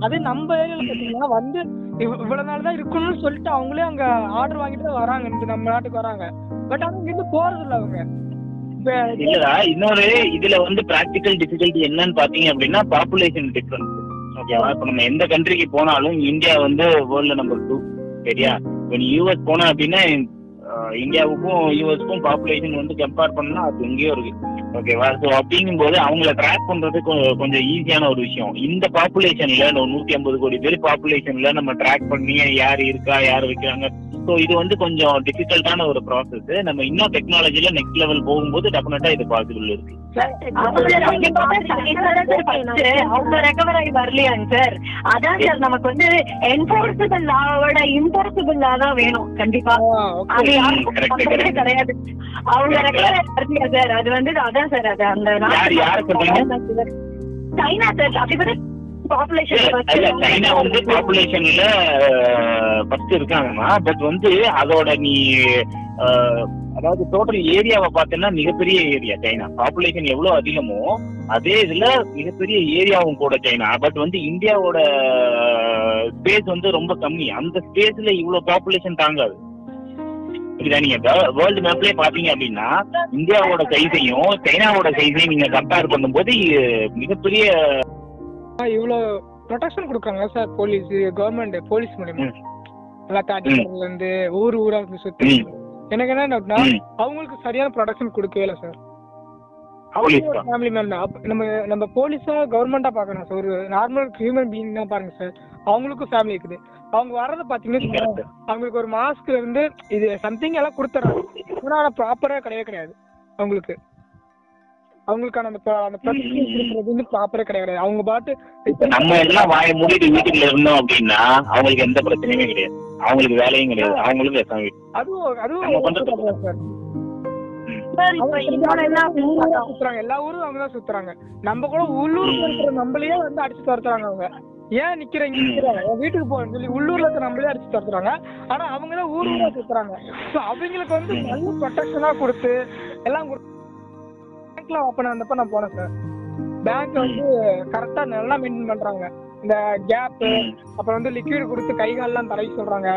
அதே நம்ம ஏரியால பாத்தீங்கன்னா வந்து இவ்- இவ்வளவு நாள் தான் இருக்கணும்னு சொல்லிட்டு அவங்களே அங்க ஆர்டர் வாங்கிட்டு தான் வராங்க. நம்ம நாட்டுக்கு வராங்க. பட் ஆனா இங்க இருந்து போறது இல்ல அவங்க. இப்ப இல்லடா இன்னொரு இதுல வந்து பிராக்டிக்கல் டிஃபிகல்ட்டி என்னன்னு பாத்தீங்க அப்படின்னா பாப்புலேஷன் டிஃபரன்ஸ் ஓகேவா இப்ப நம்ம எந்த கண்ட்ரிக்கு போனாலும் இந்தியா வந்து வேர்ல்ட்ல நம்பர் டூ சரியா? இப்ப நீ யூஎஸ் போன அப்படின்னா இந்தியாவுக்கும் யூஎஸ்க்கும் பாப்புலேஷன் வந்து கம்பேர் பண்ணா அது எங்கேயோ இருக்கு. ஓகேவா ஸோ அப்படிங்கும்போது அவங்கள ட்ராக் பண்றது கொஞ்சம் ஈஸியான ஒரு விஷயம். இந்த பாப்புலேஷன்ல நூத்தி ஐம்பது கோடி பேர் பாப்புலேஷன்ல நம்ம ட்ராக் பண்ணி யார் இருக்கா யார் வைக்கிறாங்க? ஸோ இது வந்து கொஞ்சம் டிஃபிகல்ட்டான ஒரு ப்ராசஸ் நம்ம இன்னும் டெக்னாலஜில நெக்ஸ்ட் லெவல் போகும்போது டெஃபினட்டா இது பாசிபிள் இருக்கு. அதான் சார் நமக்கு வந்து என்போர்சபிள் லாவோட இம்போசிபிள் லா தான் வேணும். கண்டிப்பா. அது கிடையாது. அவங்க சார் அது வந்து அதான் சார் அது அந்த சைனா சார் வந்து பாப்புலேஷன்ல ஃபர்ஸ்ட் இருக்காங்கம்மா. பட் வந்து அதோட நீ அதாவது டோட்டல் ஏரியாவை பார்த்தீங்கன்னா மிகப்பெரிய ஏரியா சைனா. பாப்புலேஷன் எவ்வளவு அதிகமோ அதே இதுல மிகப்பெரிய ஏரியாவும் கூட சைனா. பட் வந்து இந்தியாவோட ஸ்பேஸ் வந்து ரொம்ப கம்மி. அந்த ஸ்பேஸ்ல இவ்வளவு பாப்புலேஷன் தாங்காது. புரியுதா நீங்க வேர்ல்டு மேப்லயே பாத்தீங்க அப்படின்னா இந்தியாவோட சைஸையும் சைனாவோட சைஸையும் நீங்க கம்பேர் பண்ணும்போது இது மிகப்பெரிய இவ்வளோ ப்ரொடெக்ஷன் கொடுக்குறாங்க சார் போலீஸ் கவர்மெண்ட் போலீஸ் மூலியமா. எல்லா அடிக்கிறதுல இருந்து ஊர் ஊரா வந்து சுத்தி. எனக்கு என்ன டவுட்னா. அவங்களுக்கு சரியான ப்ரொடெக்ஷன் கொடுக்கவே இல்லை சார் ஒரு ஃபேமிலி மேன் நம்ம நம்ம போலீஸா கவர்மெண்டா பார்க்கணும் சார் ஒரு நார்மல் ஹியூமன் பீயிங் தான் பாருங்க சார் அவங்களுக்கும் ஃபேமிலி இருக்குது. அவங்க வர்றதை Correct. அவங்களுக்கு ஒரு மாஸ்க்ல இருந்து இது சம்திங் எல்லாம் கொடுத்துறாங்க ஆனால் ப்ராப்பரா கிடையவே கிடையாது. அவங்களுக்கு. அவங்களுக்கான அந்த கொடுக்குறது வந்து ப்ராப்பரா கிடையாது. அவங்க பாட்டு இப்ப நம்ம எல்லாம் வாய மூடிட்டு வீட்டுக்குள்ள இருந்தோம் அப்படின்னா அவங்களுக்கு எந்த பிரச்சனையுமே கிடையாது. அவங்களுக்கு வேலையும் கிடையாது. வீடு அதுவும் அதுவும் சார். எல்லா ஊரும் அவங்க தான் சுத்துறாங்க. நம்ம கூட இருக்கிற நம்மளையே வந்து அடிச்சு துரத்துறாங்க அவங்க. ஏன் நிக்கிற இங்க நிக்கிறாங்க? என் வீட்டுக்கு போறேன்னு சொல்லி உள்ளூர்ல இருக்கிற நம்மளே அடிச்சு துரத்துறாங்க ஆனா அவங்க தான் ஊர் ஊரா சுத்துறாங்க ஸோ அவங்களுக்கு வந்து நல்ல ப்ரொடெக்ஷனா கொடுத்து எல்லாம் பேங்க்ல ஓப்பன் வந்தப்ப நான் போனேன் சார் பேங்க் வந்து கரெக்டா நல்லா மெயின்டைன் பண்றாங்க. இந்த கேப் அப்புறம் வந்து லிக்விட் கொடுத்து கை கால்லாம் தடவி சொல்றாங்க.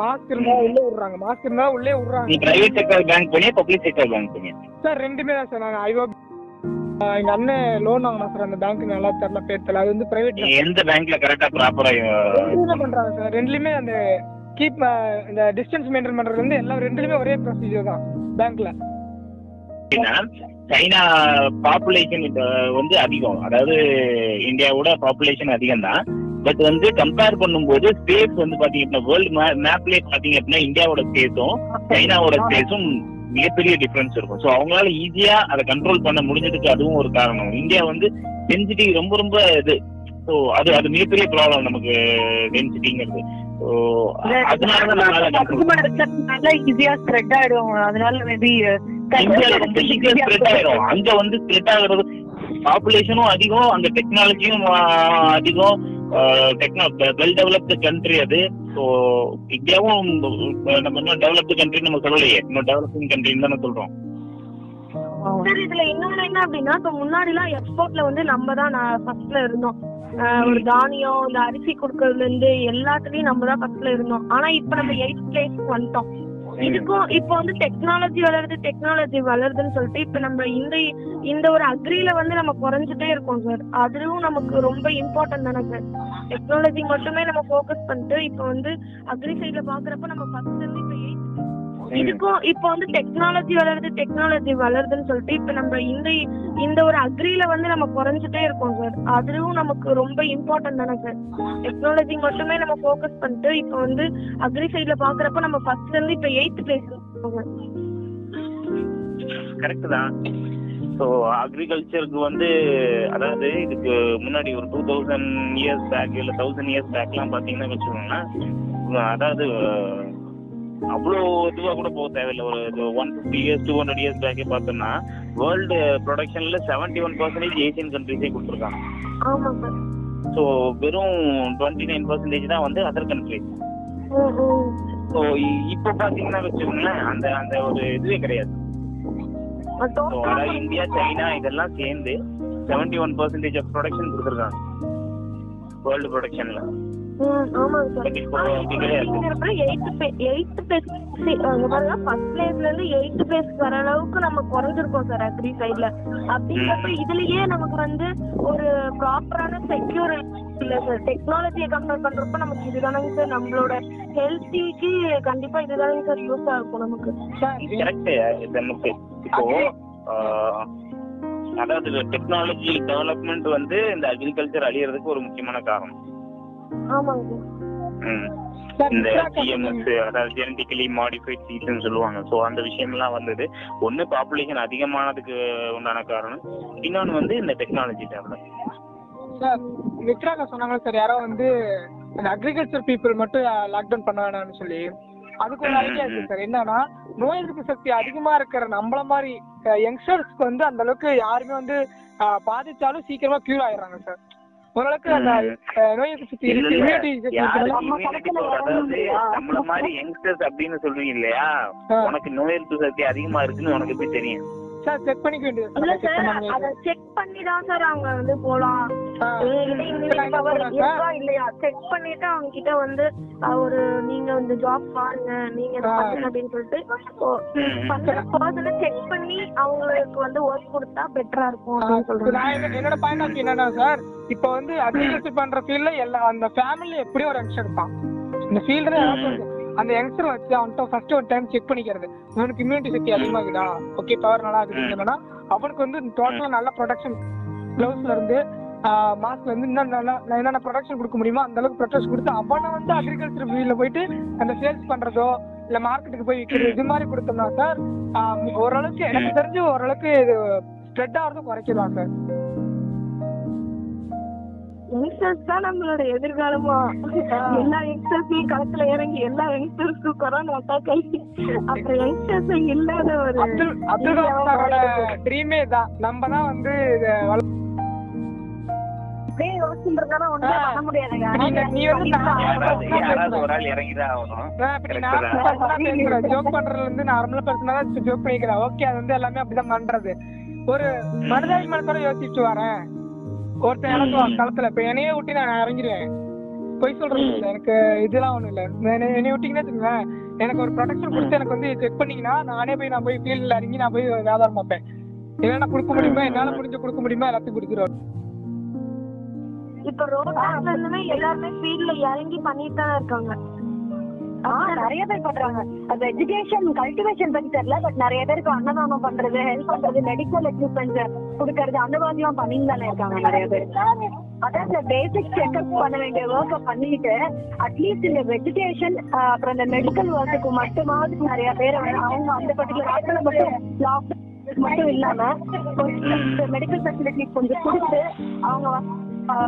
மாஸ்க் இருந்தா உள்ளே விடுறாங்க. மாஸ்க் இருந்தா உள்ளே விடுறாங்க. பிரைவேட் செக்டர் பேங்க் பண்ணியா பப்ளிக் செக்டர் பேங்க் பண்ணியா சார் ரெண்டுமே தான் சார் நான் ஐஓ எங்க அண்ணன் லோன் வாங்கினா சார் அந்த பேங்க் நல்லா தெரியல பேர் தெரியல அது வந்து பிரைவேட் எந்த பேங்க்ல கரெக்டா ப்ராப்பரா ரெண்டுமே பண்றாங்க சார் ரெண்டுலயுமே அந்த கீப் இந்த டிஸ்டன்ஸ் மெயின்டைன் பண்றது வந்து எல்லாம் ரெண்டுலயுமே ஒரே ப்ரொசீஜர் தான் பேங்க்ல சைனா பாப்புலேஷன் வந்து அதிகம். அதாவது இந்தியாவோட பாப்புலேஷன் அதிகம் தான் பட் வந்து கம்பேர் பண்ணும்போது ஸ்பேஸ் வந்து பாத்தீங்கன்னா வேர்ல்டு மேப்லயே பாத்தீங்க அப்படின்னா இந்தியாவோட ஸ்பேஸும் சைனாவோட ஸ்பேஸும் மிகப்பெரிய டிஃபரன்ஸ் இருக்கும். ஸோ அவங்களால ஈஸியா அதை கண்ட்ரோல் பண்ண முடிஞ்சதுக்கு அதுவும் ஒரு காரணம். இந்தியா வந்து டென்சிட்டி ரொம்ப ரொம்ப இது. ஸோ அது அது மிகப்பெரிய ப்ராப்ளம் நமக்கு டென்சிட்டிங்கிறது அங்க வந்து ஸ்ப்ரெட் ஆகுறது பாப்புலேஷனும் அதிகம் அங்க டெக்னாலஜியும் அதிகம். டெக்னா வெல் டெவலப்டு கண்ட்ரி அது ஸோ இந்தியாவும் நம்ம இன்னும் டெவலப்டு கண்ட்ரி நம்ம சொல்லலையே. இன்னும் டெவலப்பிங் கண்ட்ரின்னு தானே சொல்றோம். சார் இதுல இன்னொன்னு என்ன அப்படின்னா இப்ப முன்னாடி எல்லாம் எக்ஸ்போர்ட்ல வந்து நம்ம தான் ஃபர்ஸ்ட்ல இருந்தோம். ஒரு தானியம் இந்த அரிசி கொடுக்கறதுல இருந்து எல்லாத்துலயும் நம்ம தான் ஃபர்ஸ்ட்ல இருந்தோம். ஆனா இப்ப நம்ம எயிட் பிளேஸ்க்கு வந்துட்டோம். இதுக்கும் இப்போ வந்து டெக்னாலஜி வளருது டெக்னாலஜி வளருதுன்னு சொல்லிட்டு இப்ப நம்ம இந்த இந்த ஒரு அக்ரில வந்து நம்ம குறைஞ்சிட்டே இருக்கோம் சார் அதுவும் நமக்கு ரொம்ப இம்பார்ட்டன்ட் தானே சார் டெக்னாலஜி மட்டுமே நம்ம ஃபோக்கஸ் பண்ணிட்டு இப்போ வந்து அக்ரி சைட்ல பாக்குறப்ப நம்ம ஃபர்ஸ்ட் இருந்து இப்போ எயிட் இதுக்கும் இப்போ வந்து டெக்னாலஜி வளருது டெக்னாலஜி வளருதுன்னு சொல்லிட்டு இப்ப நம்ம இந்த இந்த ஒரு அக்ரில வந்து நம்ம குறைஞ்சிட்டே இருக்கோம் சார் அதுவும் நமக்கு ரொம்ப இம்பார்ட்டன்ட் தானே சார் டெக்னாலஜி மட்டுமே நம்ம ஃபோக்கஸ் பண்ணிட்டு இப்போ வந்து அக்ரி சைட்ல பாக்குறப்ப நம்ம ஃபர்ஸ்ட்ல இருந்து இப்போ எயித் பிளேஸ் கரெக்ட் தான். ஸோ அக்ரிகல்ச்சருக்கு வந்து அதாவது இதுக்கு முன்னாடி ஒரு டூ தௌசண்ட் இயர்ஸ் பேக் இல்லை தௌசண்ட் இயர்ஸ் பேக்லாம் பார்த்தீங்கன்னா வச்சுக்கோங்களேன். அதாவது அவ்வளோ இதுவாக கூட போக தேவையில்லை. ஒரு one fifty years two hundred years பேக்கே பார்த்தோம்னா வேர்ல்டு ப்ரொடக்ஷன்ல செவன்டி ஒன் பர்சன்டேஜ் ஏசியன் கண்ட்ரிஸே கொடுத்துருக்காங்க. ஸோ வெறும் டுவெண்ட்டி நைன் பர்சன்டேஜ் தான் வந்து அதர் கண்ட்ரிஸ் ஸோ இப்போ பார்த்தீங்கன்னா வச்சுக்கோங்களேன் அந்த அந்த ஒரு இதுவே கிடையாது. அதாவது இந்தியா சைனா இதெல்லாம் சேர்ந்து seventy one percentage of production கொடுத்துருக்காங்க. வேர்ல்டு ப்ரொடக்ஷன்ல எயித்து பிளேஸ் வர அளவுக்கு நம்ம குறைஞ்சிருக்கோம் சார் அக்ரி சைட்ல அப்படிங்கிறப்ப இதுலயே நமக்கு வந்து ஒரு ப்ராப்பரான செக்யூர் இல்ல சார். டெக்னாலஜியை கம்பேர் பண்றப்ப நமக்கு இதுதானங்க சார் நம்மளோட ஹெல்த்திக்கு கண்டிப்பா இதுதானங்க சார் யூஸ் ஆகும் நமக்கு. கரெக்ட் நமக்கு இப்போ அதாவது டெக்னாலஜி டெவலப்மெண்ட் வந்து இந்த அக்ரிகல்ச்சர் அழியறதுக்கு ஒரு முக்கியமான காரணம். ஆமாங்க. இந்த மித்ரா சிஎம்எஸ் அதாவது ஜெனட்டிக்கலி மாடிஃபைட் சீட்ஸ்னு சொல்லுவாங்க. ஸோ அந்த விஷயம்லாம் வந்தது. ஒன்று பாப்புலேஷன் அதிகமானதுக்கு உண்டான காரணம். இன்னொன்று வந்து இந்த டெக்னாலஜி டெவலப் சார் மித்ராக்கா சொன்னாங்க சார் யாரோ வந்து அந்த அக்ரிகல்ச்சர் பீப்புள் மட்டும் லாக்டவுன் பண்ண வேணாம்னு சொல்லி. அதுக்கு ஒரு ஐடியா இருக்கு சார். என்னன்னா நோய் எதிர்ப்பு சக்தி அதிகமா இருக்கிற நம்மள மாதிரி யங்ஸ்டர்ஸ்க்கு வந்து அந்த அளவுக்கு யாருமே வந்து பாதிச்சாலும் சீக்கிரமா கியூர் ஆயிடுறாங்க சார். ஓரளவுக்கு அந்த நோய் எதிர்ப்பு சக்தி நம்மள மாதிரி யங்ஸ்டர்ஸ் அப்படின்னு சொல்றீங்க இல்லையா. உனக்கு நோய் எதிர்ப்பு சக்தி அதிகமா இருக்குன்னு உனக்கு எப்படி தெரியும்? சார் செக் பண்ணிக்க வேண்டியது இல்ல சார் அத செக் பண்ணி தான் சார் அவங்க வந்து போலாம். இல்லையா? செக் பண்ணிட்டு அவங்க கிட்ட வந்து ஒரு நீங்க இந்த ஜாப் பாருங்க நீங்க அப்படின்னு சொல்லிட்டு பர்சனை செக் பண்ணி அவங்களுக்கு வந்து ஒர்க் கொடுத்தா பெட்டரா இருக்கும் அப்படின்னு என்ன- என்னோட பாயிண்ட் ஆஃப் என்னன்னா சார் இப்போ வந்து அக்ரிகல்ச்சர் பண்ற ஃபீல்ட்ல எல்லா அந்த ஃபேமிலி எப்படியும் ஒரு யங்ஸ்டர் இருப்பான். இந்த ஃபீல்ட்ல அந்த யங்ஸ்டர் வச்சு அவன்கிட்ட ஃபர்ஸ்ட் ஒரு டைம் செக் பண்ணிக்கிறது. அவனுக்கு இம்யூனிட்டி சக்தி அதிகமாகுதா ஓகே பவர் நல்லா இருக்குதுன்னா அவனுக்கு வந்து டோட்டலா நல்ல ப்ரொடக்ஷன் க்ளவுஸ்ல இருந்து மாஸ்க்ல இருந்து இன்னும் நல்லா என்னென்ன ப்ரொடக்ஷன் கொடுக்க முடியுமோ அந்த அளவுக்கு ப்ரொடக்ஷன் கொடுத்து அவனை வந்து அக்ரிகல்ச்சர் ஃபீல்ட்ல போயிட்டு அந்த சேல்ஸ் பண்றதோ இல்ல மார்க்கெட்டுக்கு போய் விற்கிறது இது மாதிரி கொடுத்தோம்னா சார் ஓரளவுக்கு எனக்கு தெரிஞ்சு ஓரளவுக்கு இது ஸ்ப்ரெட் ஆகிறது குறைக்கலாம் சார் யங்ஸ்டர்ஸ் தான் நம்மளோட எதிர்காலமா? எல்லா யங்ஸ்டர்ஸையும் களத்துல இறங்கி எல்லா யங்ஸ்டர்ஸ்க்கும் கொரோனா அட்டாக் ஆகி அப்புறம் யங்ஸ்டர்ஸ் இல்லாத ஒரு அப்துல் அப்துல் ட்ரீமே தான் நம்ம தான் வந்து அப்படியே யோசிச்சுன்றதால ஒண்ணுமே பண்ண முடியாதுங்க. நீங்க- நீ வந்து நான் யாராவது ஒரு ஆள் இறங்கிதான் ஆகணும். ஜோக் பண்றதுல இருந்து நார்மல் பர்சனா ஜோக் பண்ணிக்கிறேன். ஓகே அது வந்து எல்லாமே அப்படிதான் பண்றது. ஒரு மனிதாபிமானத்தோட யோசிச்சுட்டு வரேன். ஒருத்தன் இறங்குவான் களத்துல. இப்ப என்னையே விட்டு நான் இறங்கிடுவேன் பொய் சொல்றது இல்ல எனக்கு இதெல்லாம் ஒண்ணும் இல்ல. என்ன- என்னைய விட்டீங்கன்னா வச்சுக்கோங்களேன் எனக்கு ஒரு ப்ரொடக்ஷன் கொடுத்து எனக்கு வந்து செக் பண்ணீங்கன்னா நானே போய் நான் போய் ஃபீல்ட்ல இறங்கி நான் போய் வியாபாரம் பார்ப்பேன். என்னென்ன கொடுக்க முடியுமா? என்னால முடிஞ்சு கொடுக்க முடியுமா? எல்லாத்தையும் கொடுத்துருவேன். இப்ப ரோட்ல இருந்துமே எல்லாருமே ஃபீல்ட்ல இறங்கி பண்ணிட்டு தான் இருக்காங்க. நிறைய பேர் பண்றாங்க. அந்த எஜுகேஷன் கல்டிவேஷன் பத்தி தெரியல பட் நிறைய பேருக்கு அன்னதானம் பண்றது ஹெல்ப் பண்றது மெடிக்கல் எக்யூப்மெண்ட்ஸ் கொடுக்கறது அந்த மாதிரி எல்லாம் பண்ணிட்டு தானே இருக்காங்க நிறைய பேர். அதான் இந்த பேசிக் செக்அப் பண்ண வேண்டிய ஒர்க்கை பண்ணிட்டு அட்லீஸ்ட் இந்த வெஜிடேஷன் அப்புறம் இந்த மெடிக்கல் ஒர்க்குக்கு மட்டுமாவது நிறைய பேர் வந்து அவங்க அந்த பர்டிகுலர் இடத்துல மட்டும் லாக்டவுன் மட்டும் இல்லாம கொஞ்சம் மெடிக்கல் ஃபெசிலிட்டி கொஞ்சம் கொடுத்து அவங்க வந்து,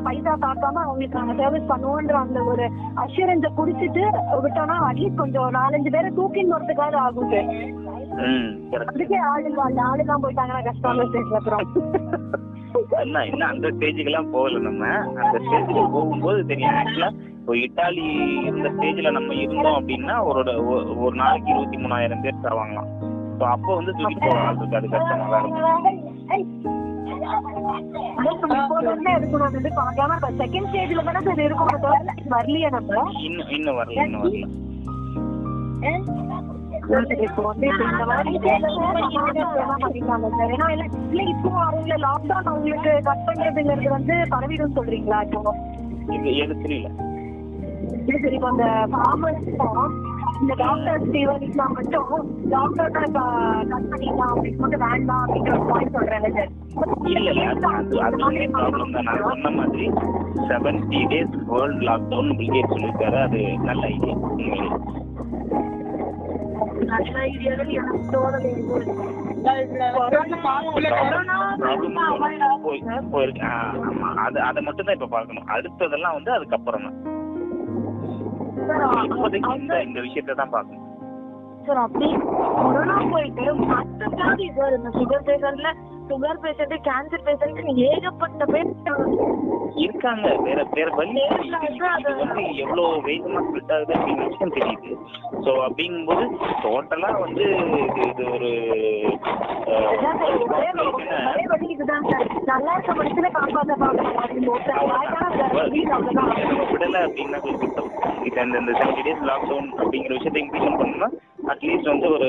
பைசா பார்க்காம அவங்களுக்கு நாங்க சர்வீஸ் பண்ணுவோன்ற அந்த ஒரு அஷூரன்ஸை குடிச்சிட்டு விட்டோம்னா அட்லீஸ்ட் கொஞ்சம் நாலஞ்சு பேரை தூக்கின்னு வரதுக்காவது ஆகும் சார். அதுக்கே ஆளு இல்ல அந்த ஆளுலாம் போயிட்டாங்கன்னா கஷ்டம் தான் சார் அப்புறம். என்ன அந்த ஸ்டேஜுக்கு எல்லாம் போகல நம்ம. அந்த ஸ்டேஜுக்கு போகும்போது தெரியும் ஆக்சுவலா இப்போ இட்டாலி இந்த ஸ்டேஜ்ல நம்ம இருந்தோம் அப்படின்னா ஒரு ஒரு- நாளைக்கு இருபத்தி மூணாயிரம் பேர் சாவாங்களாம் ஸோ அப்போ வந்து தூக்கி போகலாம் அது கஷ்டமா தான் இருக்கும். செகண்ட் ஸ்டேஜ்ல தானே சார் இருக்கணும் தவிர வரலையே நம்ம? இன்னும் இன்னும் வரல இன்னும் வரல. சார் இப்போ வந்து இந்த மாதிரி ஏன்னா இல்ல இப்போ அவங்க லாக்டவுன் அவங்களுக்கு கட் பண்றதுங்கிறது வந்து பரவிடும் சொல்றீங்களா இப்போ? தெரியல சரி இப்போ அந்த ஃபார்மர்ஸ்க்கும் இந்த டாக்டர்ஸ் இவங்களுக்குலாம் மட்டும் லாக்டவுன் கட் பண்ணிடலாம் அப்படின்னு மட்டும் வேண்டாம் அப்படிங்கிற பாயிண்ட் சொல்றாங்க சார். இல்ல இல்ல அது அது ப்ராப்ளம் தான். நான் சொன்ன மாதிரி seventy days world lockdown Bill Gate சொல்லியிருக்காரு. அது நல்ல ஐடியா உண்மையிலே. நல்ல ஐடியாவில் எனக்கு தோணலை ப்ராப்ளம் போய் போயிருக்கு. ஆ, ஆமா. அது அதை மட்டும் தான் இப்ப பார்க்கணும். அடுத்ததெல்லாம் வந்து அதுக்கப்புறம் தான் இப்போதைக்கு இந்த விஷயத்தை தான் பார்க்கணும். சார் அப்படி கொரோனா போயிட்டு மற்ற வியாதி சார் இந்த சுகர் பேஷண்ட்ல சுகர் பேஷண்ட் கேன்சர் பேஷண்ட் ஏகப்பட்ட பேர் இருக்காங்க. வேற வேற வழி. இது இது வந்து எவ்வளவு வேகமா ஸ்ப்ரெட் ஆகுது அப்படிங்கிற விஷயம் தெரியுது. ஸோ அப்படிங்கும்போது டோட்டலா வந்து இது இது ஒரு விடல அப்படின்னா கொஞ்சம் இந்த இந்த செவன்டி டேஸ் லாக்டவுன் அப்படிங்கிற விஷயத்தை இம்ப்ளிமெண்ட் பண்ணோம்னா அட்லீஸ்ட் வந்து ஒரு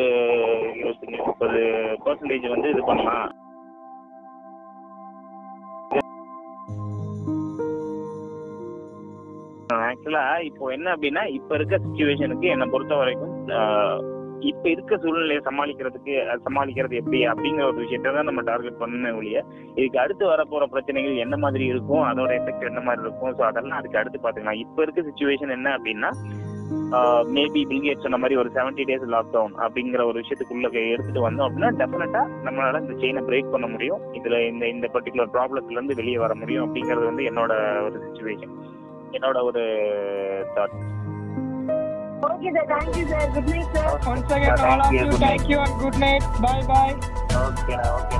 இருபத்தஞ்சு முப்பது பர்சன்டேஜ் வந்து இது பண்ணலாம். ஆக்சுவலா இப்போ என்ன அப்படின்னா இப்ப இருக்க சுச்சுவேஷனுக்கு என்னை பொறுத்த வரைக்கும் இப்ப இருக்க சூழ்நிலையை சமாளிக்கிறதுக்கு சமாளிக்கிறது எப்படி அப்படிங்கிற ஒரு விஷயத்தை தான் நம்ம டார்கெட் பண்ணணும் ஒழிய இதுக்கு அடுத்து வரப்போற பிரச்சனைகள் என்ன மாதிரி இருக்கும் அதோட எஃபெக்ட் என்ன மாதிரி இருக்கும் ஸோ அதெல்லாம் அதுக்கு அடுத்து பாத்துக்கலாம் இப்ப இருக்க சுச்சுவேஷன் என்ன அப்படின்னா மேபி பில்கேட் சொன்ன மாதிரி ஒரு செவன்டி டேஸ் லாக்டவுன் அப்படிங்கிற ஒரு விஷயத்துக்குள்ள எடுத்துட்டு வந்தோம் அப்படின்னா டெஃபினட்டா நம்மளால இந்த செயினை பிரேக் பண்ண முடியும். இதுல இந்த இந்த பர்டிகுலர் ப்ராப்ளத்துல இருந்து வெளியே வர முடியும் அப்படிங்கிறது வந்து என்னோட ஒரு சுச்சுவேஷன் என்னோட ஒரு thought okay sir thank you sir good night sir Once again, all of you, thank you and good night. Bye bye. Okay okay